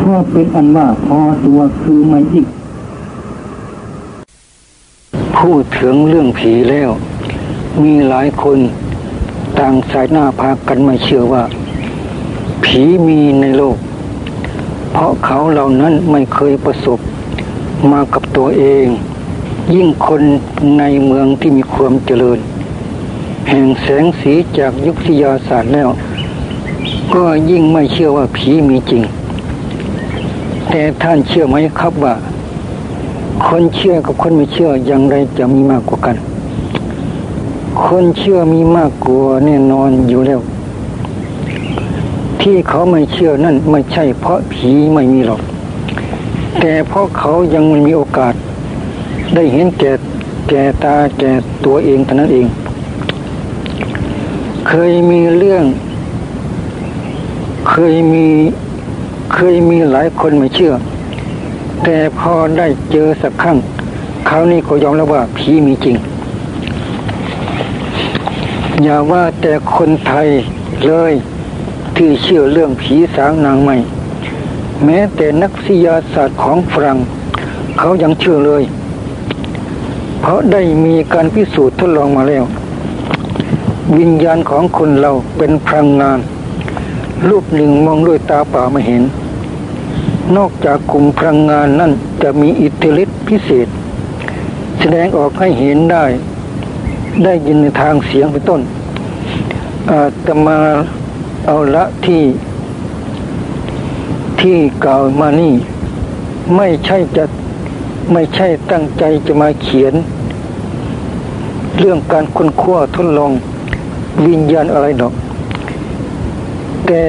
ก็เป็นอันว่าพอตัวคือไม่อีกพูดถึงเรื่องผีแล้ว มีหลายคนต่างสายหน้าพากันไม่เชื่อว่า ผีมีในโลก เพราะเขาเหล่านั้นไม่เคยประสบมากับตัวเอง ยิ่งคนในเมืองที่มีความเจริญ แห่งแสงสีจากยุคทยาศาสตร์แล้ว ก็ยิ่งไม่เชื่อว่าผีมีจริง แต่ท่านเชื่อไหมครับว่า คนเชื่อกับคนไม่เชื่ออย่างไรจะมีมากกว่ากัน คนเชื่อมีมากกว่าแน่นอนอยู่แล้ว ที่เขาไม่เชื่อนั่นไม่ใช่เพราะผีไม่มีหรอก แต่เพราะเขายังไม่มีโอกาส ได้เห็นแก่แก่ตาแก่ตัวเองเท่านั้นเอง เคยมีเรื่อง เคยมีเคยมีหลายคนไม่เชื่อ แต่พอได้เจอสักครั้งเขานี่ก็ยอมแล้วว่าผีมีจริง อย่าว่าแต่คนไทยเลย ที่เชื่อเรื่องผีสางนางใหม่แม้แต่นักวิทยาศาสตร์ของฝรั่งเขายังเชื่อเลย เพราะได้มีการพิสูจน์ทดลองมาแล้ว วิญญาณของคนเราเป็นพลังงาน รูปหนึ่งมองด้วยตาเปล่าไม่เห็น นอกจากกลุ่มพลังงานนั่นจะมีอิทธิฤทธิพิเศษ แสดงออกให้เห็นได้ ได้ยินในทางเสียงเป็นต้นอาตมา เอาละที่ ที่กล่าวมานี่ ไม่ใช่จะไม่ใช่ตั้งใจจะมาเขียน เรื่องการค้นคว้าทดลองวิญญาณอะไรดอก แต่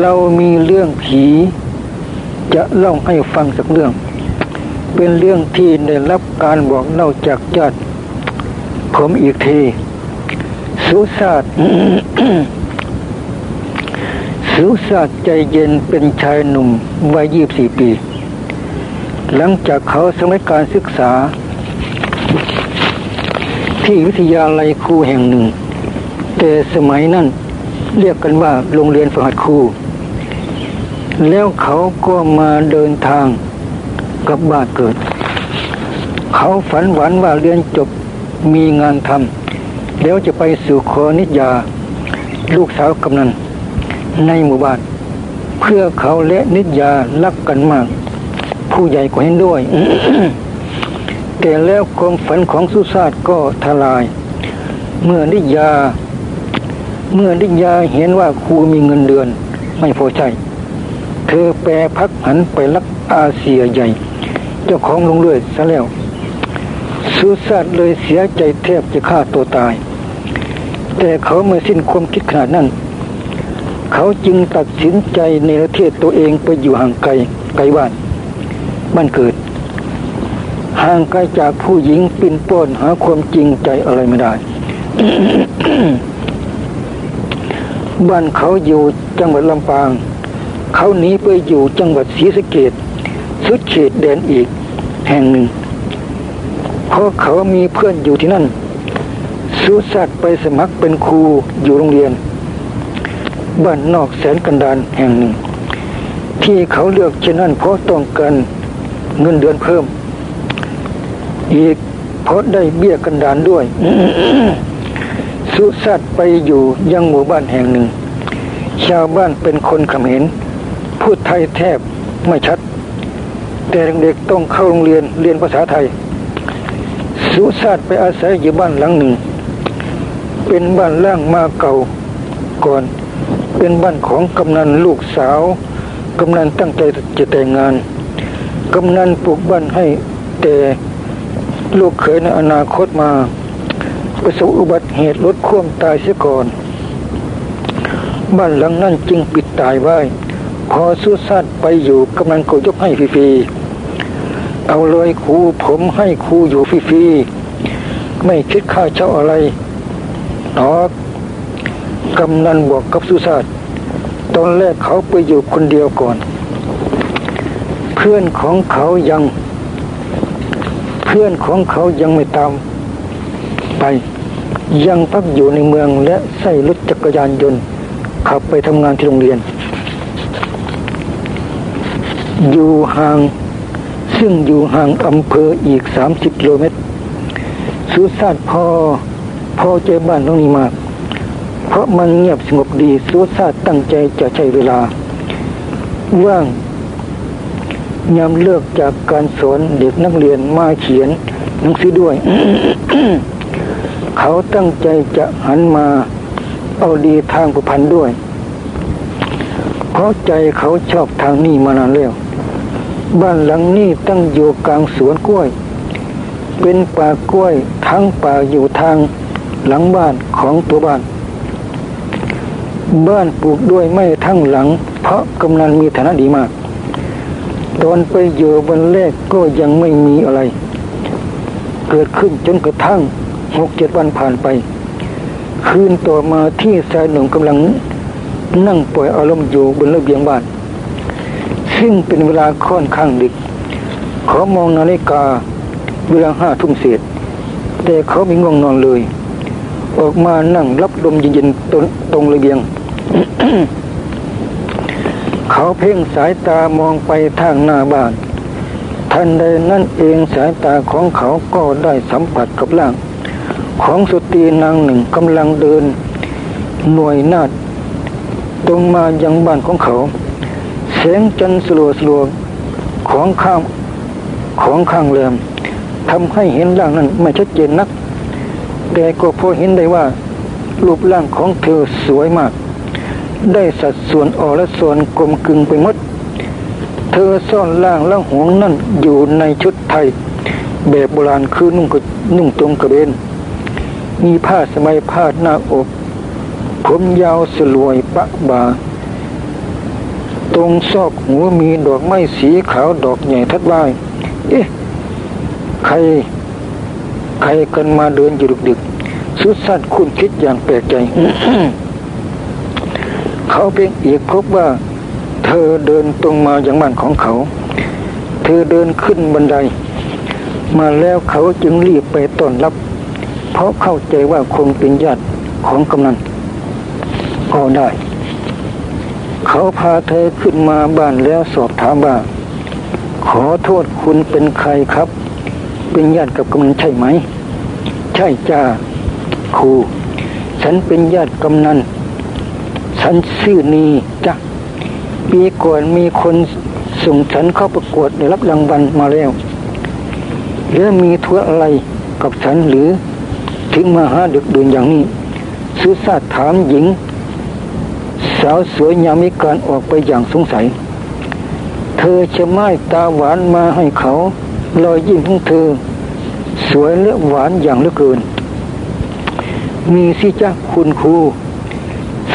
เรามีเรื่องผี จะเล่าให้ฟังสักเรื่อง เป็นเรื่องที่ได้รับการบอกเล่าจากญาติผมอีกทีสุสาต สิวศาสตร์ใจเย็นเป็นชายหนุ่มวัยยี่สี่ปี หลังจากเขาสมัยการศึกษา ที่วิทยาลัยครูแห่งหนึ่ง แต่สมัยนั้นเรียกกันว่าโรงเรียนฝึกหัดครู แล้วเขาก็มาเดินทางกับบ้านเกิด เขาฝันหวังว่าเรียนจบมีงานทำแล้วจะไปสู่คอนิยา ลูกสาวกำนัน ในหมู่บ้าน เพื่อเขาและนิยารักกันมาก ผู้ใหญ่ก็เห็นด้วย แต่แล้วความฝันของสุสาติก็ทลาย เมื่อนิยา เมื่อนิยาเห็นว่าครูมีเงินเดือน ไม่พอใจ เธอแปรพักหันไปรักอาเซียใหญ่ เจ้าของลงเลือดซะแล้วสุสาติเลยเสียใจแทบจะฆ่าตัวตาย แต่เขาเมื่อสิ้นความคิดขนาดนั้น เขาจึงตัดสินใจในประเทศตัวเองไปอยู่ห่างไกลไกลบ้านบ้านเกิด ห่างไกลจากผู้หญิงปินป้นหาความจริงใจอะไรไม่ได้ บ้านเขาอยู่จังหวัดลำปาง เขาหนีไปอยู่จังหวัดศรีสะเกดสุดเขตแดนอีกแห่งหนึ่งเพราะเขามีเพื่อนอยู่ที่นั่นสุสัตไปสมัครเป็นครูอยู่โรงเรียน บ้านนอกแสนกันดานแห่งหนึ่ง ที่เขาเลือกเช่นนั้นเพราะต้องการเงินเดือนเพิ่ม อีกเพราะได้เบี้ยกันดานด้วย สุสัตไปอยู่ยังหมู่บ้านแห่งหนึ่ง ชาวบ้านเป็นคนเขมรพูดไทยแทบไม่ชัด แต่เด็กต้องเข้าโรงเรียนเรียนภาษาไทย สุสัตไปอาศัยอยู่บ้านหลังหนึ่ง เป็นบ้านล่างมาเก่าก่อน เป็นบ้านของกำนันลูกสาว กำนันตั้งใจจะแต่งงาน กำนันปลูกบ้านให้แต่ลูกเขยในอนาคตมา ประสบอุบัติเหตุรถคว่ำตายเสียก่อน บ้านหลังนั้นจึงปิดตายไว้ พอสุสานไปอยู่กำนันก็ยกให้ฟรีๆเอาเลยครูผมให้ครูอยู่ฟรีๆไม่คิดค่าเช่าอะไรหรอกกำนันบอกกับสุสาต ตอนแรกเขาไปอยู่คนเดียวก่อน เพื่อนของเขายัง เพื่อนของเขายังไม่ตามไป ยังพักอยู่ในเมืองและใส่รถจักรยานยนต์ ขับไปทำงานที่โรงเรียน อยู่ห่าง ซึ่งอยู่ห่างอำเภออีกสามสิบกิโลเมตรสุสานพอพอใจอบ้านตรงนี้มาก ราะมันเงียบสงบดีสุสาตั้งใจจะใช้เวลา ว่างยามเลิกจากการสอนเด็กนักเรียนมาเขียนหนังสือด้วย เขาตั้งใจจะหันมาเอาดีทางผู้พันด้วย เพราะใจเขาชอบทางนี้มานานแล้ว บ้านหลังนี้ตั้งอยู่กลางสวนกล้วย เป็นป่ากล้วยทั้งป่าอยู่ทางหลังบ้านของตัวบ้าน บ้านปลูกด้วยไม้ทั้งหลัง เพราะกำนันมีฐานะดีมาก ตอนไปอยู่วันแรกก็ยังไม่มีอะไร เกิดขึ้นจนกระทั่งหกเจ็ดวันผ่านไป คืนต่อมาที่ชายหนุ่มกำลังนั่งปล่อยอารมณ์อยู่บนระเบียงบ้าน ซึ่งเป็นเวลาค่อนข้างดึก เขอมองนาฬิกาเวลาห้าทุ่มเศษ แต่เขาไม่ง่วงนอนเลย ออกมานั่งรับลมเย็นๆตรงระเบียง เขาเพ่งสายตามองไปทางหน้าบ้าน ทันใดนั่นเองสายตาของเขาก็ได้สัมผัสกับร่าง ของสตรีนางหนึ่งกำลังเดิน หน่วยนาดตรงมายังบ้านของเขาเสียงจันทร์สลัวสลัวของข้างของข้างแรมทำให้เห็นร่างนั้นไม่ชัดเจนนักแต่ก็พอเห็นได้ว่า รูปร่างของเธอสวยมาก ได้สัดส่วนอ่อนและส่วนกลมกลึงไปหมด เธอซ่อนร่างและหวงนั่นอยู่ในชุดไทย แบบโบราณคือนุ่งกนุ่งตรงกระเบน มีผ้าสมัยผ้าหน้าอก ผมยาวสลวยปะบา ตรงซอกหัวมีดอกไม้สีขาวดอกใหญ่ทัดไว้เอ๊ะ ใคร ใครกันมาเดินอยู่ดึกๆสุดสั้นคุณคิดอย่างแปลกใจ เขาเพียงอีกพบว่า เธอเดินตรงมาอย่างบ้านของเขา เธอเดินขึ้นบันได มาแล้วเขาจึงรีบไปต้อนรับ เพราะเข้าใจว่าคงเป็นญาติของกำนันก็ได้ เขาพาเธอขึ้นมาบ้านแล้วสอบถามว่า ขอโทษคุณเป็นใครครับ เป็นญาติกับกำนันใช่ไหม ใช่จ้าครู ฉันเป็นญาติกำนัน ฉันชื่อนีจ้ะปีก่อนมีคนส่งฉันเข้าประกวดได้รับรางวัลมาแล้วแล้วมีทัวอะไรกับฉันหรือถึงมาหาดึกดื่นอย่างนี้สุสาถามหญิง สาวสวยยามิการออกไปอย่างสงสัย เธอจะไม้ตาหวานมาให้เขารอยยิ้มของเธอ สวยและหวานอย่างเหลือเกิน มีสิจ้าคุณครู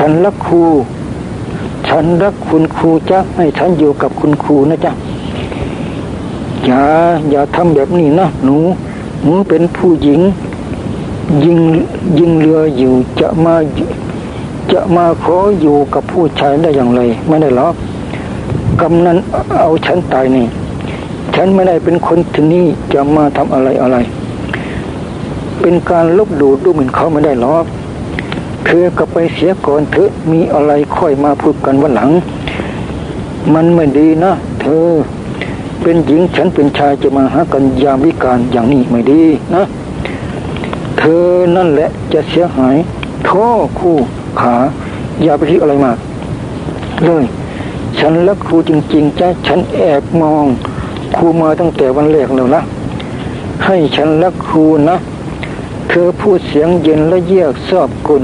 ฉันรักครู ฉันรักคุณครูจ้ะให้ฉันอยู่กับคุณครูนะจ๊ะอย่าอย่าทำแบบนี้นะหนูหนูเป็นผู้หญิง ยิงยิงเรืออยู่จะมาจะมาขออยู่กับผู้ชายได้อย่างไร ไม่ได้หรอกกำนันเอาฉันตายนี่ ฉันไม่ได้เป็นคนที่นี่จะมาทำอะไรอะไร เป็นการลบดูดูเหมือนเขาไม่ได้หรอก เธอก็ไปเสียก่อนเถอะมีอะไรค่อยมาพูดกันวันหลัง มันไม่ดีนะเธอ เป็นหญิงฉันเป็นชายจะมาหากันยามวิการอย่างนี้ไม่ดีนะ เธอนั่นแหละจะเสียหายโทษคู่ขา อย่าไปคิดอะไรมากเลยฉันรักครูจริงๆจ้ะฉันแอบมองครูมาตั้งแต่วันแรกแล้วนะให้ฉันรักครูนะเธอพูดเสียงเย็นและเยียกซอบกุล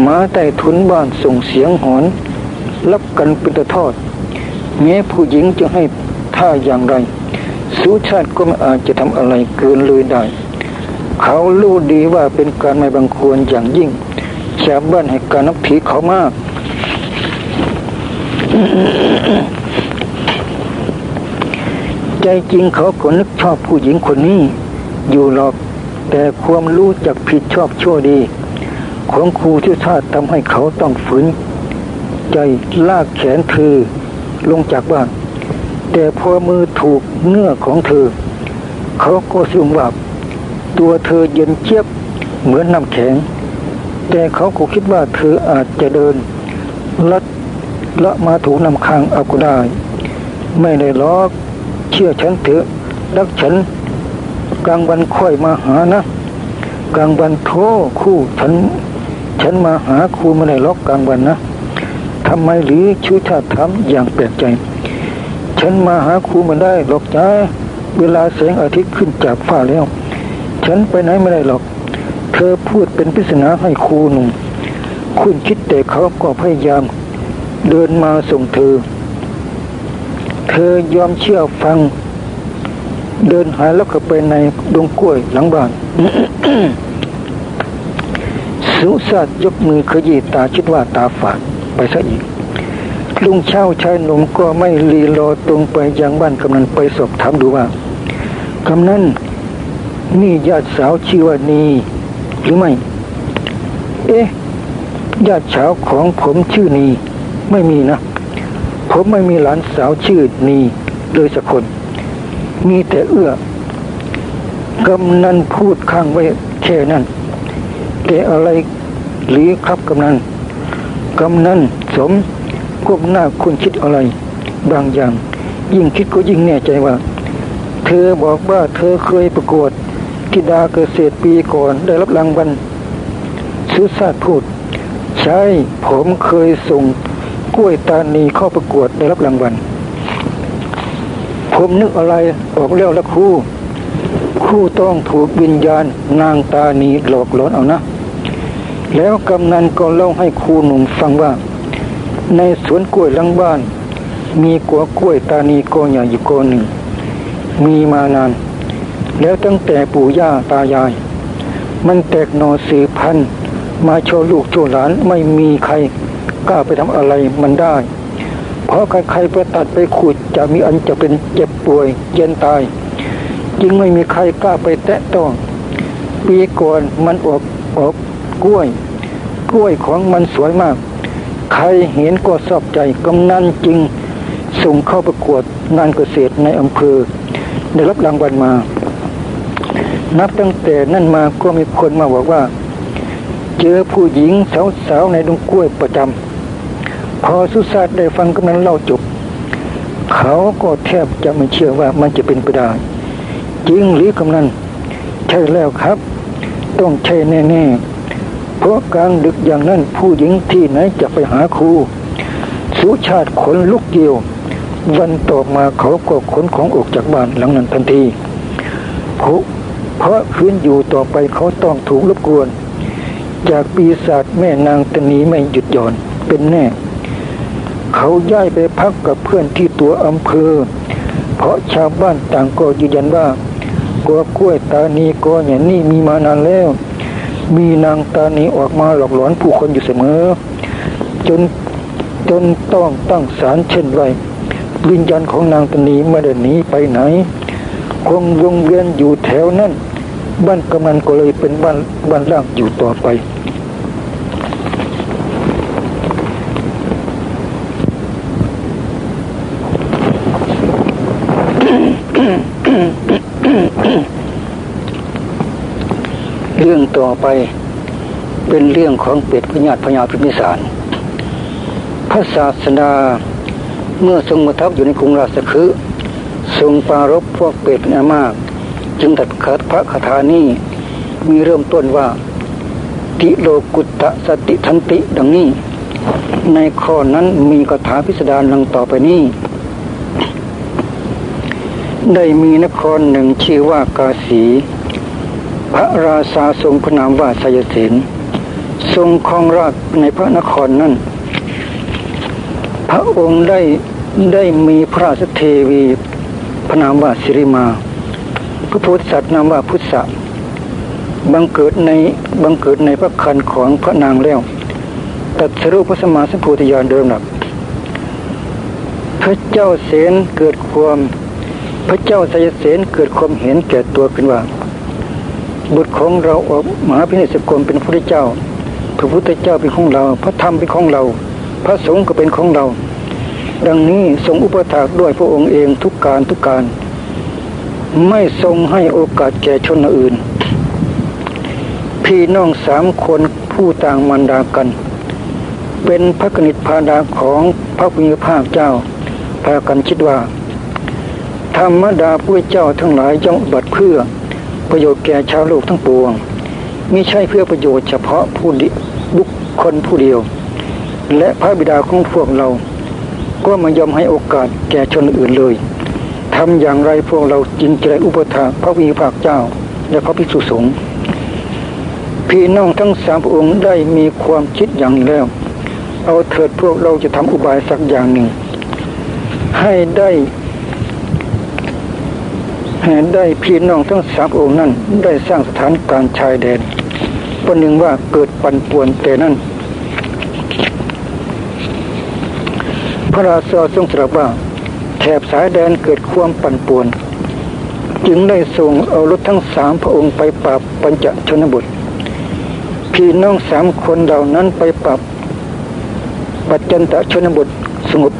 หมาใต้ทุนบ้านส่งเสียงหอนรับกันเป็นตะทอดแม้ผู้หญิงจะให้ท่าอย่างไรสุชาติก็ไม่อาจจะทำอะไรเกินเลยได้ เขารู้ดีว่าเป็นการไม่บังควรอย่างยิ่งชาวบ้านให้การนับถือเขามาก ใจจริงเขาก็นึกชอบผู้หญิงคนนี้ อยู่หรอกแต่ความรู้จักผิดชอบชั่วดี ของครูที่ชาติทำให้เขาต้องฝืน ใจลากแขนเธอลงจากบ้าน แต่พอมือถูกเนื้อของเธอ เขาก็สึมว่าตัวเธอเย็นเจี๊ยบเหมือนน้ำแข็ง แต่เขาก็คิดว่าเธออาจจะเดินลัดละมาถูกนำคางเอาก็ได้ ไม่ได้ล็อเชื่อฉันเถอะรักฉัน กลางวันค่อยมาหานะ กลางวันโทรคู่ฉัน ฉันมาหาครูไม่ได้ล็อกกลางวันนะทำไมหรือชูชาติทำอย่างแปลกใจ ฉันมาหาครูมาได้หรอกจ้าเวลาแสงอาทิตย์ขึ้นจากฟ้าแล้ว ฉันไปไหนไม่ได้หรอก เธอพูดเป็นพิศนาให้ครูหนุ่มคุณคิดแต่เขาก็พยายาม เดินมาส่งเธอ เธอยอมเชื่อฟัง เดินหายแล้วเข้าไปในดงกล้วยหลังบ้าน สุสัตยกมือขยี้ตาคิดว่าตาฝาดไปซะอีก ลุงเช่าชายหนุ่มก็ไม่รีรอตรงไปยังบ้านกำนันไปสอบถามดูว่ากำนันนี่ญาติสาวชื่อว่านีหรือไม่ เอ๊ะญาติสาวของผมชื่อนีไม่มีนะ ผมไม่มีหลานสาวชื่อนีเลยสักคน มีแต่เอื้อกำนันพูดข้างไว้แค่นั้น แต่อะไรหรือครับกำนันกำนันสมก้มหน้าคุณคิดอะไร บางอย่าง ยิ่งคิดก็ยิ่งแน่ใจว่า เธอบอกว่าเธอเคยประกวดกีฬาเกษตรปีก่อนได้รับรางวัลสุสาดพูด ใช่ผมเคยส่งกล้วยตานีเข้าประกวดได้รับรางวัลผมนึกอะไรออกแล้วละครูครูต้องถูกวิญญาณนางตานีหลอกหลอนเอานะ แล้วกำนันก็เล่าให้ครูหนุ่มฟังว่า ในสวนกล้วยหลังบ้าน มีกัวกล้วยตานีกอใหญ่อยู่กอหนึ่ง มีมานาน แล้วตั้งแต่ปู่ย่าตายาย มันแตกหนอสืบพันธุ์มาโชว์ลูกโชว์หลานไม่มีใครกล้าไปทำอะไรมันได้ เพราะใครๆไปตัดไปขุดจะมีอันจะเป็นเจ็บป่วยเย็นตาย จึงไม่มีใครกล้าไปแตะต้อง ปีก่อนมันออกออก กล้วย กล้วยของมันสวยมาก ใครเห็นก็ชอบใจกำนันจึงส่งเข้าประกวดงานเกษตรในอำเภอ ได้รับรางวัลมา นับตั้งแต่นั่นมาก็มีคนมาบอกว่า เจอผู้หญิงสาวๆในดงกล้วยประจำพอสุสาดได้ฟังกำนันเล่าจบเขาก็แทบจะไม่เชื่อว่ามันจะเป็นไปได้ จริงหรือกำนันใช่แล้วครับ ต้องใช่แน่ ๆ เพราะกลางดึกอย่างนั้นผู้หญิงที่ไหนจะไปหาครู สุชาติขนลุกเกี่ยว วันต่อมาเขาก็ขนของออกจากบ้านหลังนั้นทันทีเพราะเพราะคืนอยู่ต่อไปเขาต้องถูกรบกวน จากปีศาจแม่นางตนีไม่หยุดหย่อนเป็นแน่ เขาย้ายไปพักกับเพื่อนที่ตัวอำเภอ เพราะชาวบ้านต่างก็ยืนยันว่ากัวกล้วยตานีกออย่างนี้มีมานานแล้ว มีนางตานีออกมาหลอกหลอนผู้คนอยู่เสมอ จนจนต้องตั้งศาลเช่นไรวิญญาณของนางตานีไม่ได้หนีไปไหน คงวงเวียนอยู่แถวนั้น บ้านกำนันก็เลยเป็นบ้านบ้านร่างอยู่ต่อไป ต่อไปเป็นเรื่องของเป็ดพญาติพญาพิมิสารพระศาสดาเมื่อทรงประทับอยู่ในกรุงราชคฤห์ทรงปรารบพวกเป็ดเป็นอันมาก จึงตัดคัดพระคาถานี้มีเริ่มต้นว่า ติโลกุตตะสติทันติดังนี้ ในข้อนั้นมีคาถาพิสดารดังต่อไปนี้ได้มีนครหนึ่งชื่อว่ากาสี พระราชาทรงพระนามว่าสยเสนทรงครองราชในพระนครนั้นพระองค์ได้ได้มีพระราชเทวีพระนามว่าสิริมา พระโพธิสัตว์นามว่าพุทธะบังเกิดในบังเกิดในพระคันของพระนางแล้วตัดสรุปพระสมมาสัมโพธิญาณเดิมหนักพระเจ้าเสนเกิดความ พระเจ้าสยเสนเกิดความเห็นแก่ตัวขึ้นว่า บุตรของเราออกมหาพิเนศกรเป็นพระพุทธเจ้า พระพุทธเจ้าเป็นของเรา พระธรรมเป็นของเรา พระสงฆ์ก็เป็นของเรา ดังนี้ทรงอุปถากด้วยพระองค์เองทุกการทุกการ ไม่ทรงให้โอกาสแก่ชนอื่น พี่น้องสามคนผู้ต่างมันดากัน เป็นพระกนิษฐาดาของพระพุทธภาคเจ้า พากันคิดว่า ธรรมดาผู้เจ้าทั้งหลายย่อมบัติเพื่อ ประโยชน์แก่ชาวโลกทั้งปวงมิใช่เพื่อประโยชน์เฉพาะผู้บุคคลผู้เดียว และพระบิดาของพวกเรา ก็ไม่ยอมให้โอกาสแก่ชนอื่นเลยทำอย่างไรพวกเราจึงจะได้อุปถาพระวิภาคเจ้า และพระภิกษุสงฆ์พี่น้องทั้งสามองค์ได้มีความคิดอย่างแล้ว เอาเถิดพวกเราจะทำอุบายสักอย่างหนึ่ง ให้ได้ ได้พี่น้องทั้งสามองค์นั้นได้สร้างสถานการชายแดนประหนึ่งว่าเกิดปันป่วนแต่นั้น พระราชาทรงตรัสว่าแถบสายแดนเกิดความปั่นป่วน จึงได้ส่งเอารถทั้งสามพระองค์ไปปราบปัญจชนบทพี่น้องสามคนเหล่านั้นไปปรับปัจจันตชนบทสงบ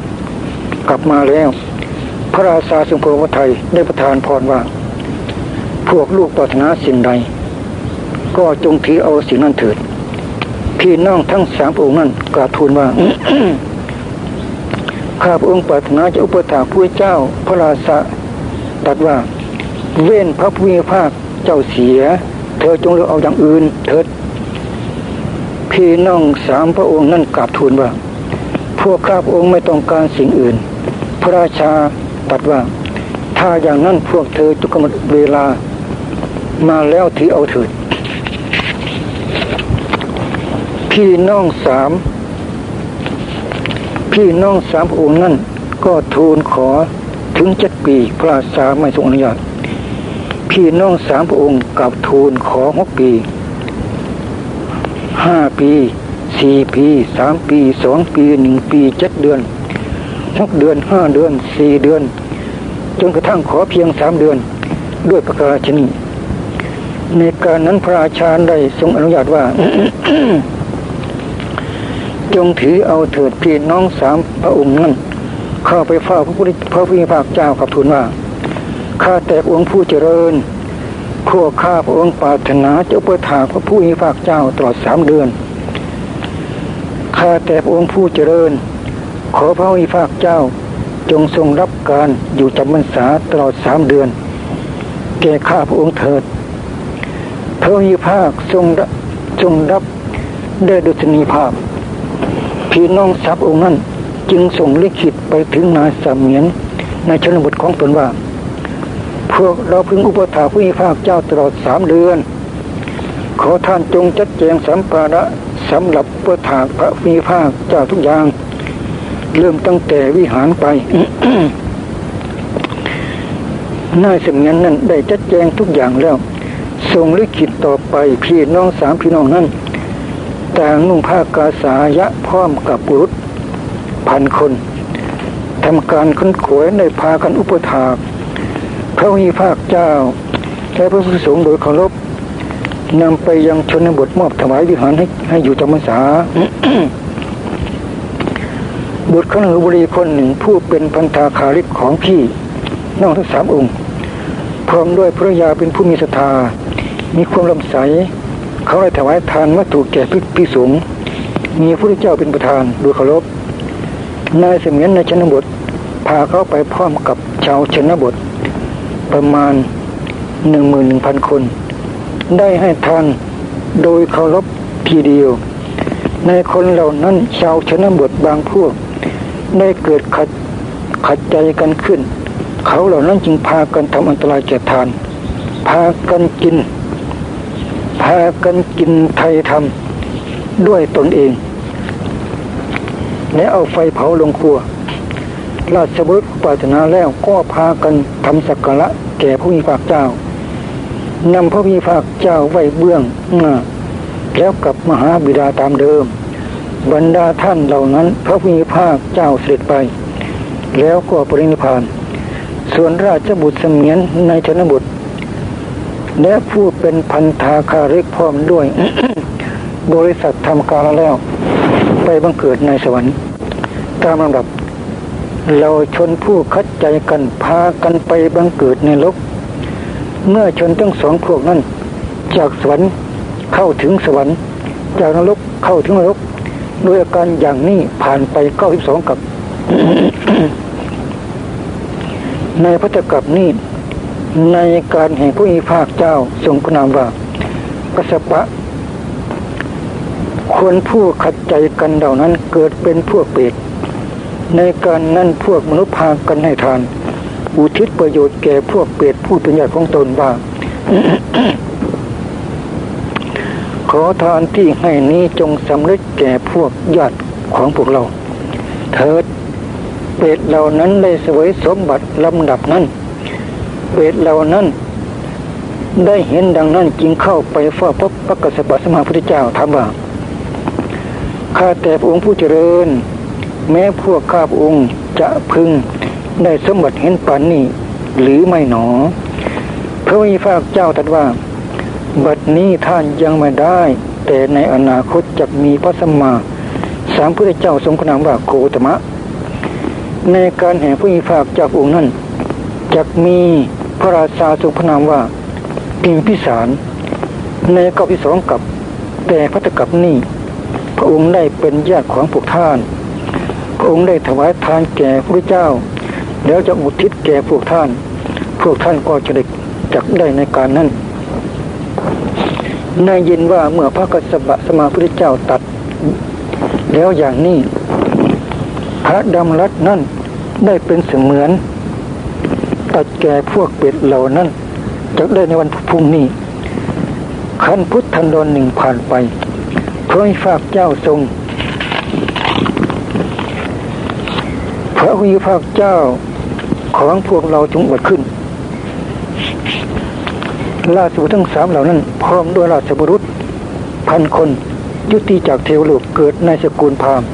กลับมาแล้ว พระราชาทรงโพธิไทยได้ประทานพรว่า พวกลูกปรารถนาสิ่งใด ก็จงถือเอาสิ่งนั้นเถิด พี่น้องทั้งสามองค์นั้นกราบทูลว่าข้าพระองค์ปรารถนาจะอุปถัมภ์ผู้เจ้าพระราชาตรัสว่า เว้นพระผู้มีภาคเจ้าเสีย เธอจงเลือกเอาอย่างอื่นเถิด พี่น้องสามพระองค์นั่นกราบทูลว่า พวกข้าพระองค์ไม่ต้องการสิ่งอื่น พระราชา ตัดว่า ถ้าอย่างนั้นพวกเธอจุกำหนดเวลามาแล้วถือเอาเถิด พี่น้องสามพี่น้องสามองค์นั่นก็ทูลขอถึงเจ็ดปีพระราไม่ทรงอนุญาตพี่น้องสามองค์กลับทูลขอหกปีห้าปีสี่ปีสามปีสองปีหนึ่งปีเจ็ดเดือน หกเดือนห้าเดือนสี่เดือน จนกระทั่งขอเพียงสามเดือน ด้วยประกาศชนีในการนั้นพระราชาได้ทรงอนุญาตว่า จงถือเอาเถิดพี่น้องสามพระองค์นั้น เข้าไปเฝ้าพระพุทธพระพุทธภาคเจ้าขับทูลว่า ข้าแต่องค์ผู้เจริญพวกข้าพระองค์ปรารถนาจะอุปถาพระผู้มีพระเจ้าตลอดสามเดือน ข้าแต่พระองค์ผู้เจริญ ขอพระผู้มีพระเจ้าจงทรงรับการอยู่จำพรรษาตลอดสามเดือน แก่ข้าพระองค์เถิด พระผู้มีพระทรงทรงรับได้ดุษณีภาพ พี่น้องสามองค์นั้นจึงส่งลิขิตไปถึงนายสามเมียนในชนบทของตนว่า พวกเราพึงอุปถัมภ์ผู้มีภาคเจ้าตลอดสามเดือน ขอท่านจงจัดแจงสัมปาระสำหรับอุปถัมภ์พระมีภาคเจ้าทุกอย่าง เริ่มตั้งแต่วิหารไปนายเสมียนนั้นได้จัดแจงทุกอย่างแล้วส่งลิขิตต่อไปพี่น้องสามพี่น้องนั้นต่างนุ่งผ้ากาสายะพร้อมกับบุรุษพันคนทำการค้นขวยในพากันอุปถากพระมีภาคเจ้าและพระผู้สงฆ์โดยเคารพนำไปยังชนบทมอบถวายวิหารให้ให้อยู่จำพรรษา บุตรขนบุรีคนหนึ่งผู้เป็นพันธาคาริกของพี่น้องทั้งสามองค์ พร้อมด้วยพระยาเป็นผู้มีศรัทธา มีความลำใส เขาได้ถวายทานวัตถุแก่พิสงฆ์มีพระเจ้าเป็นประธานโดยเคารพนายเสมียนในชนบท พาเขาไปพร้อมกับชาวชนบท ประมาณหนึ่งหมื่นหนึ่งพันคน ได้ให้ทานโดยเคารพทีเดียว ในคนเหล่านั้นชาวชนบทบางพวก ได้เกิดขัดขัดใจกันขึ้น เขาเหล่านั้นจึงพากันทำอันตรายแก่ทาน พากันกิน พากันกินไทยทำด้วยตนเอง และเอาไฟเผาลงครัว ราชบุตรปรารถนาแล้วก็พากันทำสักการะแก่ผู้มีภาคเจ้านำพระมีภาคเจ้าไว้เบื้องหน้าแล้วกลับมหาบิดาตามเดิม บรรดาท่านเหล่านั้นพระมีภาคเจ้าเสด็จไป แล้วก็ปรินิพาน ส่วนราชบุตรเสมียนในชนบุตรและผู้เป็นพันธาคาริกพร้อมด้วย บริษัททำการแล้ว ไปบังเกิดในสวรรค์ตามลำดับ เราชนผู้คัดใจกันพากันไปบังเกิดในโลกเมื่อชนทั้งสองพวกนั้น จากสวรรค์เข้าถึงสวรรค์ จากนรกเข้าถึงนรก ด้วยอาการอย่างนี้ผ่านไปเก้าสิบสองกับ ในพระตกับนี้ ในการแห่งผู้มีภาคเจ้าทรงพระนามว่ากัสปะคนผู้ขัดใจกันเหล่านั้นเกิดเป็นพวกเปรตในการนั้นพวกมนุษย์พากันให้ทาน อุทิศประโยชน์แก่พวกเปรตผู้เป็นญาติของตนว่า ขอทานที่ให้นี้จงสำเร็จแก่พวกญาติของพวกเรา เถิดเปรตเหล่านั้นได้เสวยสมบัติลำดับนั้นเปรตเหล่านั้นได้เห็นดังนั้นจึงเข้าไปเฝ้าพบพระกษัตริย์สมาพุทธเจ้าถามว่าข้าแต่พระองค์ผู้เจริญ แม้พวกข้าพระองค์จะพึงได้สมบัติเห็นปันนี้หรือไม่หนอ พระวิภาคเจ้าตรัสว่า บัดนี้ท่านยังไม่ได้ แต่ในอนาคตจะมีพระสัมมาสามพุทธเจ้าทรงขนามว่าโคตมะ ในการแห่ผู้มีภาคจากองค์นั้นจะมีพระราชาทรงพระนามว่าพิมพิสาร ในกับที่สองกับแต่พระตกับนี้ พระองค์ได้เป็นญาติของพวกท่าน พระองค์ได้ถวายทานแก่พระเจ้า แล้วจะอุทิศแก่พวกท่าน พวกท่านก็จะได้จักได้ในการนั้น นายยินว่าเมื่อพระกษัตริย์สมาพุทธเจ้าตัด แล้วอย่างนี้ พระดำรัตนั่นได้เป็นเสมือน ตัดแก่พวกเป็ดเหล่านั้นจะได้ในวันพุ่งนี้ขันพุทธันดรหนึ่งผ่านไปพระฝากเจ้าทรง พระวิภาคเจ้าของพวกเราจงอวดขึ้น ราชบุตรทั้งสามเหล่านั้น พร้อมด้วยราชบุรุษพันคนยุติจากเทวโลกเกิดในสกุลพราหมณ์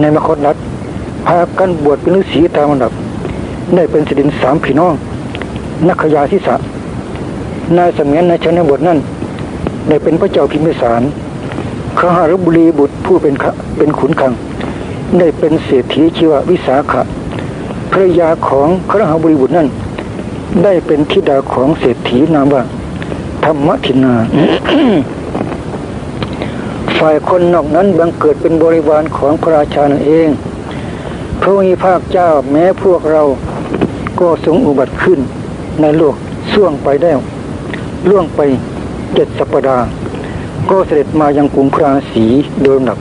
ในมคตรัฐพากันบวชเป็นฤาษีตามลำดับ ได้เป็นสิรินสามพี่น้อง นักขยาทิสะนายสมัยในชนบทนั้น ได้เป็นพระเจ้าพิมพิสารขหารบุรีบุตรผู้เป็นเป็นขุนขัง ได้เป็นเศรษฐีชื่อว่าวิสาขะภรยาของขหารบุรีบุตรนั้น ได้เป็นธิดาของเศรษฐีนามว่า ธรรมทินา ฝ่ายคนนอกนั้นบังเกิดเป็นบริวารของพระราชานั่นเอง พระมีภาคเจ้าแม้พวกเราก็ทรงอุบัติขึ้น ในโลกส่วงไปแล้ล่วงไปเจ็ดสัปดาห์ ก็เสด็จมายังกรุงพราศีโดยหนัก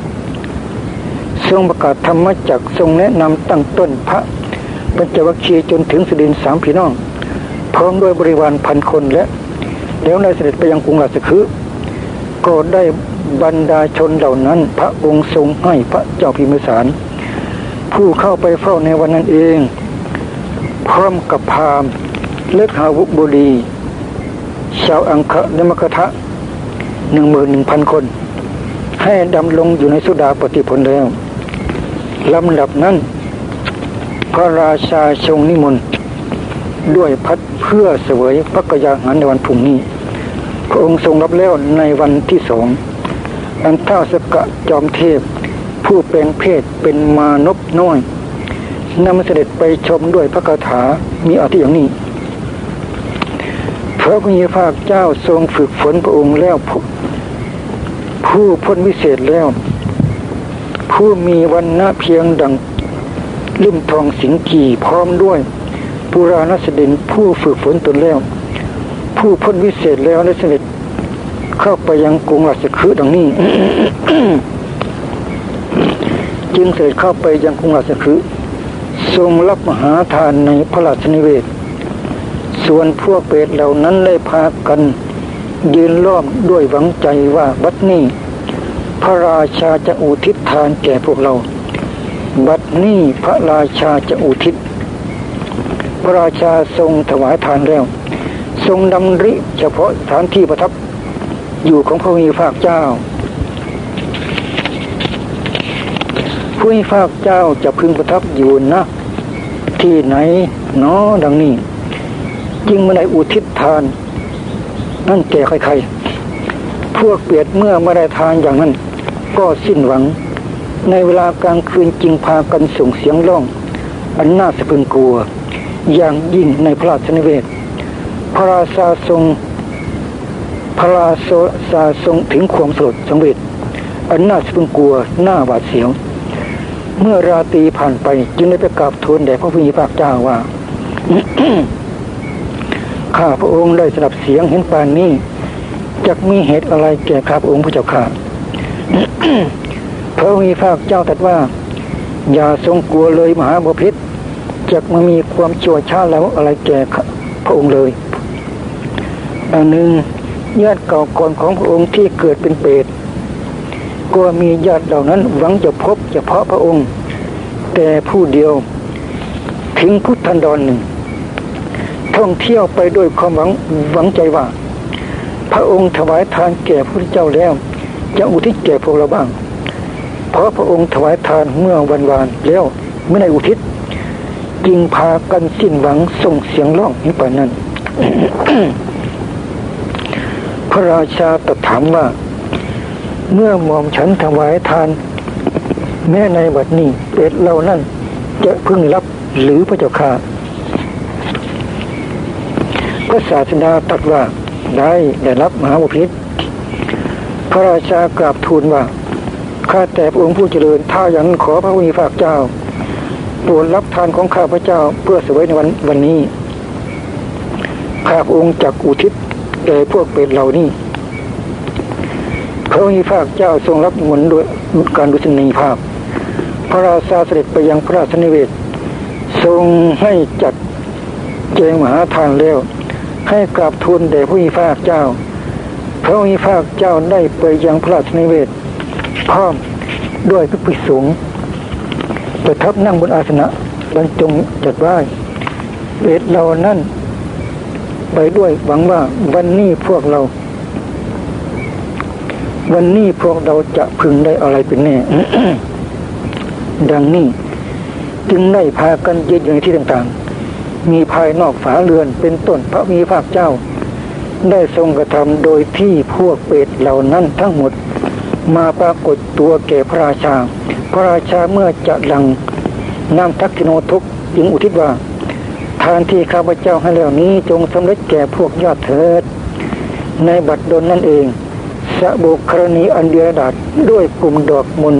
ทรงประกาศธรรมจักทรงแนะนำตั้งต้นพระปัญจวัคคีย์จนถึงสดินสามพี่น้อง พร้อมด้วยบริวารพันคนและ แล้วในเสด็จไปยังกรุงราชคฤห์ก็ได้บรรดาชนเหล่านั้น พระองค์ทรงให้พระเจ้าพิมสารผู้เข้าไปเฝ้าในวันนั้นเอง พร้อมกับพามเล็กหาวุบุรี ชาวอังคะนมกทะหนึ่งหมื่นหนึ่งพันคน ให้ดำลงอยู่ในสุดาปฏิพลแล้วลำดับนั้น พระราชาทรงนิมนต์ด้วยพัด เพื่อเสวยพระกยาหารในวันพรุ่งนี้ พระองค์ทรงรับแล้วในวันที่สองอันท้าสกะจอมเทพ ผู้เป็นเพศเป็นมานพน้อยนำเสด็จไปชมด้วยพระคาถามีอธิอย่างนี้ พระพุทธภาคเจ้าทรงฝึกฝนพระองค์แล้วผู้พ้นวิเศษแล้ว ผู้มีวันณะเพียงดังลิ่มทองสิงกีพร้อมด้วย ปุราณสดินผู้ฝึกฝนตนแล้ว ผู้พ้นวิเศษแล้วได้เสด็จเข้าไปยังกรุงราชคฤห์ดังนี้ จึงเสด็จเข้าไปยังกรุงราชคฤห์ทรงรับมหาทานในพระราชนิเวศ ส่วนพวกเปรตเหล่านั้นได้พากันยืนล้อมด้วยหวังใจว่าบัดนี้ พระราชาจะอุทิศทานแก่พวกเรา บัดนี้พระราชาจะอุทิศ ระราชาทรงถวายทานแล้ว ทรงดำริเฉพาะสถานที่ประทับอยู่ของพระมีภาคเจ้าผู้มีภาคเจ้าจะพึงประทับอยู่นะที่ไหนเนาะดังนี้ จึงเมื่อไหอุทิศทาน นั่นแก่ใครๆ พวกเปียดเมื่อไม่ได้ทานอย่างนั้น ก็สิ้นหวัง ในเวลากลางคืนจริงพากันส่งเสียงร้อง อันน่าสะพึงกลัว อย่างยิ่งในพระราชนิเวศ พระราชาทรง พระราชาทรงถึงความสลดสังเวชอันน่าสะพึงกลัวหน้าหวาดเสียว เมื่อราตรีผ่านไปจึงได้ไปกราบทูลแด่พระพุทธภาคเจ้าว่าข้าพระองค์ได้สนับเสียงเห็นปานนี้จะมีเหตุอะไรแก่ข้าพระองค์พระเจ้าข้าพระมีภาคเจ้าตรัสว่า อย่าทรงกลัวเลยมหาบพิษ จะมามีความชั่วช้าแล้วอะไรแก่พระองค์เลยอันหนึ่งญาติเก่าก่อนของพระองค์ที่เกิดเป็นเปรตก็มีญาติเหล่านั้นหวังจะพบเฉพาะพระองค์ แต่ผู้เดียว ถึงพุทธันดรหนึ่ง ท่องเที่ยวไปด้วยความหวังหวังใจว่า พระองค์ถวายทานแก่พระเจ้าแล้ว จะอุทิศแก่พวกเราบ้าง เพราะพระองค์ถวายทานเมื่อวันวานแล้วไม่ได้อุทิศ จึงพากันสิ้นหวังส่งเสียงร้องนี้ไปนั้น พระราชาตรัสถามว่า เมื่อหม่อมฉันถวายทาน แม้ในบัดนี้เป็ดเรานั่นจะพึงรับหรือพระเจ้าค่ะพระศาสดาตรัสว่าได้ได้รับมหาบุพิษพระราชากราบทูลว่าข้าแต่พระองค์ผู้เจริญ ถ้าอย่างขอพระวิฝากเจ้า โปรดรับทานของข้าพเจ้าเพื่อสวยในวันวันนี้ ข้าพระองค์จักอุทิศแก่พวกเป็ดเหล่านี้พระวิฝากเจ้าทรงรับมนด้วยการดุษณีภาพ พระราชาเสด็จไปยังพระราชนิเวศ ทรงให้จัดแจงมหาทานแล้ว ให้กราบทูลแด่ผู้มีภาคเจ้า พระมีภาคเจ้าได้ไปยังพระราชนิเวศพร้อมด้วยพระภิกษุสงฆ์ ประทับนั่งบนอาสนะบรรจงจัดไหว้เวทเรานั่นไปด้วยหวังว่าวันนี้พวกเรา วันนี้พวกเราจะพึงได้อะไรเป็นแน่ ดังนี้จึงได้พากันยืนอยู่ในที่ต่างๆ มีภายนอกฝาเรือนเป็นต้นพระมีภาคเจ้า ได้ทรงกระทำโดยที่พวกเปรตเหล่านั้นทั้งหมด มาปรากฏตัวแก่พระราชา พระราชาเมื่อจะหลังนำทักษิโนทุกจึงอุทิศว่า ทานที่ข้าพเจ้าให้แล้วนี้จงสำเร็จแก่พวกยอดเถิด ในบัดดลนั่นเองสะบุครณีอันเดียดาดด้วยกลุ่มดอกมุน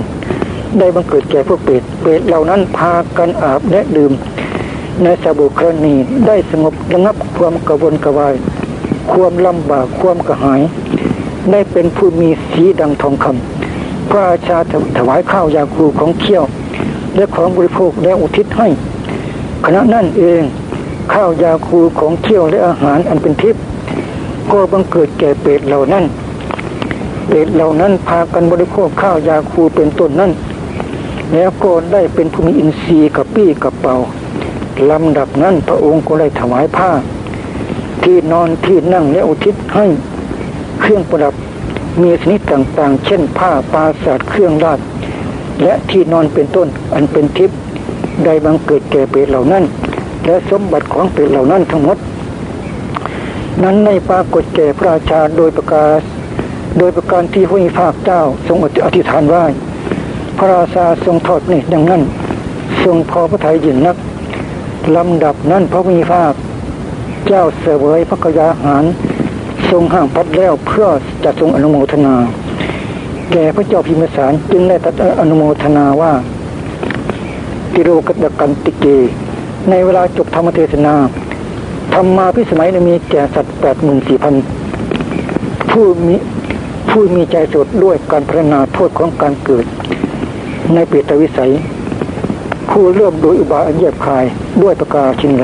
ได้บังเกิดแก่พวกเปรตเปรตเหล่านั้นพากันอาบและดื่ม ในสบุครณีได้สงบระงับความกระวนกระวาย ความลำบากความกระหาย ได้เป็นผู้มีสีดังทองคำพระราชาถวายข้าวยาคูของเขี้ยว และของบริโภคและอุทิศให้ขณะนั้นเองข้าวยาคูของเขี้ยวและอาหารอันเป็นทิพย์ก็บังเกิดแก่เปรตเหล่านั้นเปรตเหล่านั้นพากันบริโภคข้าวยาคูเป็นต้นนั้น แล้วก็ได้เป็นผู้มีอินทรีย์กับปี้กับเป่าลำดับนั้นพระองค์ก็ได้ถวายผ้า ที่นอนที่นั่งและอุทิศให้ เครื่องประดับ มีชนิดต่างๆ เช่นผ้าปราศาสตร์เครื่องราชและที่นอนเป็นต้นอันเป็นทิพย์ได้บังเกิดแก่เปรตเหล่านั้น และสมบัติของเปรตเหล่านั้นทั้งหมด นั้นในปรากฏแก่พระราชาโดยประกาศ โดยประการที่พระอิภาคเจ้าทรงอธิษฐานว่าพระราชาทรงทอดนี่ดังนั้น ทรงพอพระทัยยิ่งนักลำดับนั้นพระมีภาค เจ้าเสวยพระกยาหาร รงห้างพัดแล้วเพื่อจะทรงอนุโมทนา แก่พระเจ้าพิมสารจึงได้ตัดอนุโมทนาว่าติโรกตกันติเก ในเวลาจบธรรมเทศนาธรรมาพิสมัยมีแก่สัตว์แปดหมื่นสี่พันผู้มีผู้มีใจสดด้วยการพัฒนาโทษของการเกิด ในเปรตวิสัย ผู้เริ่มโดยอุบายอันเยียบคายด้วยประกาศชินแล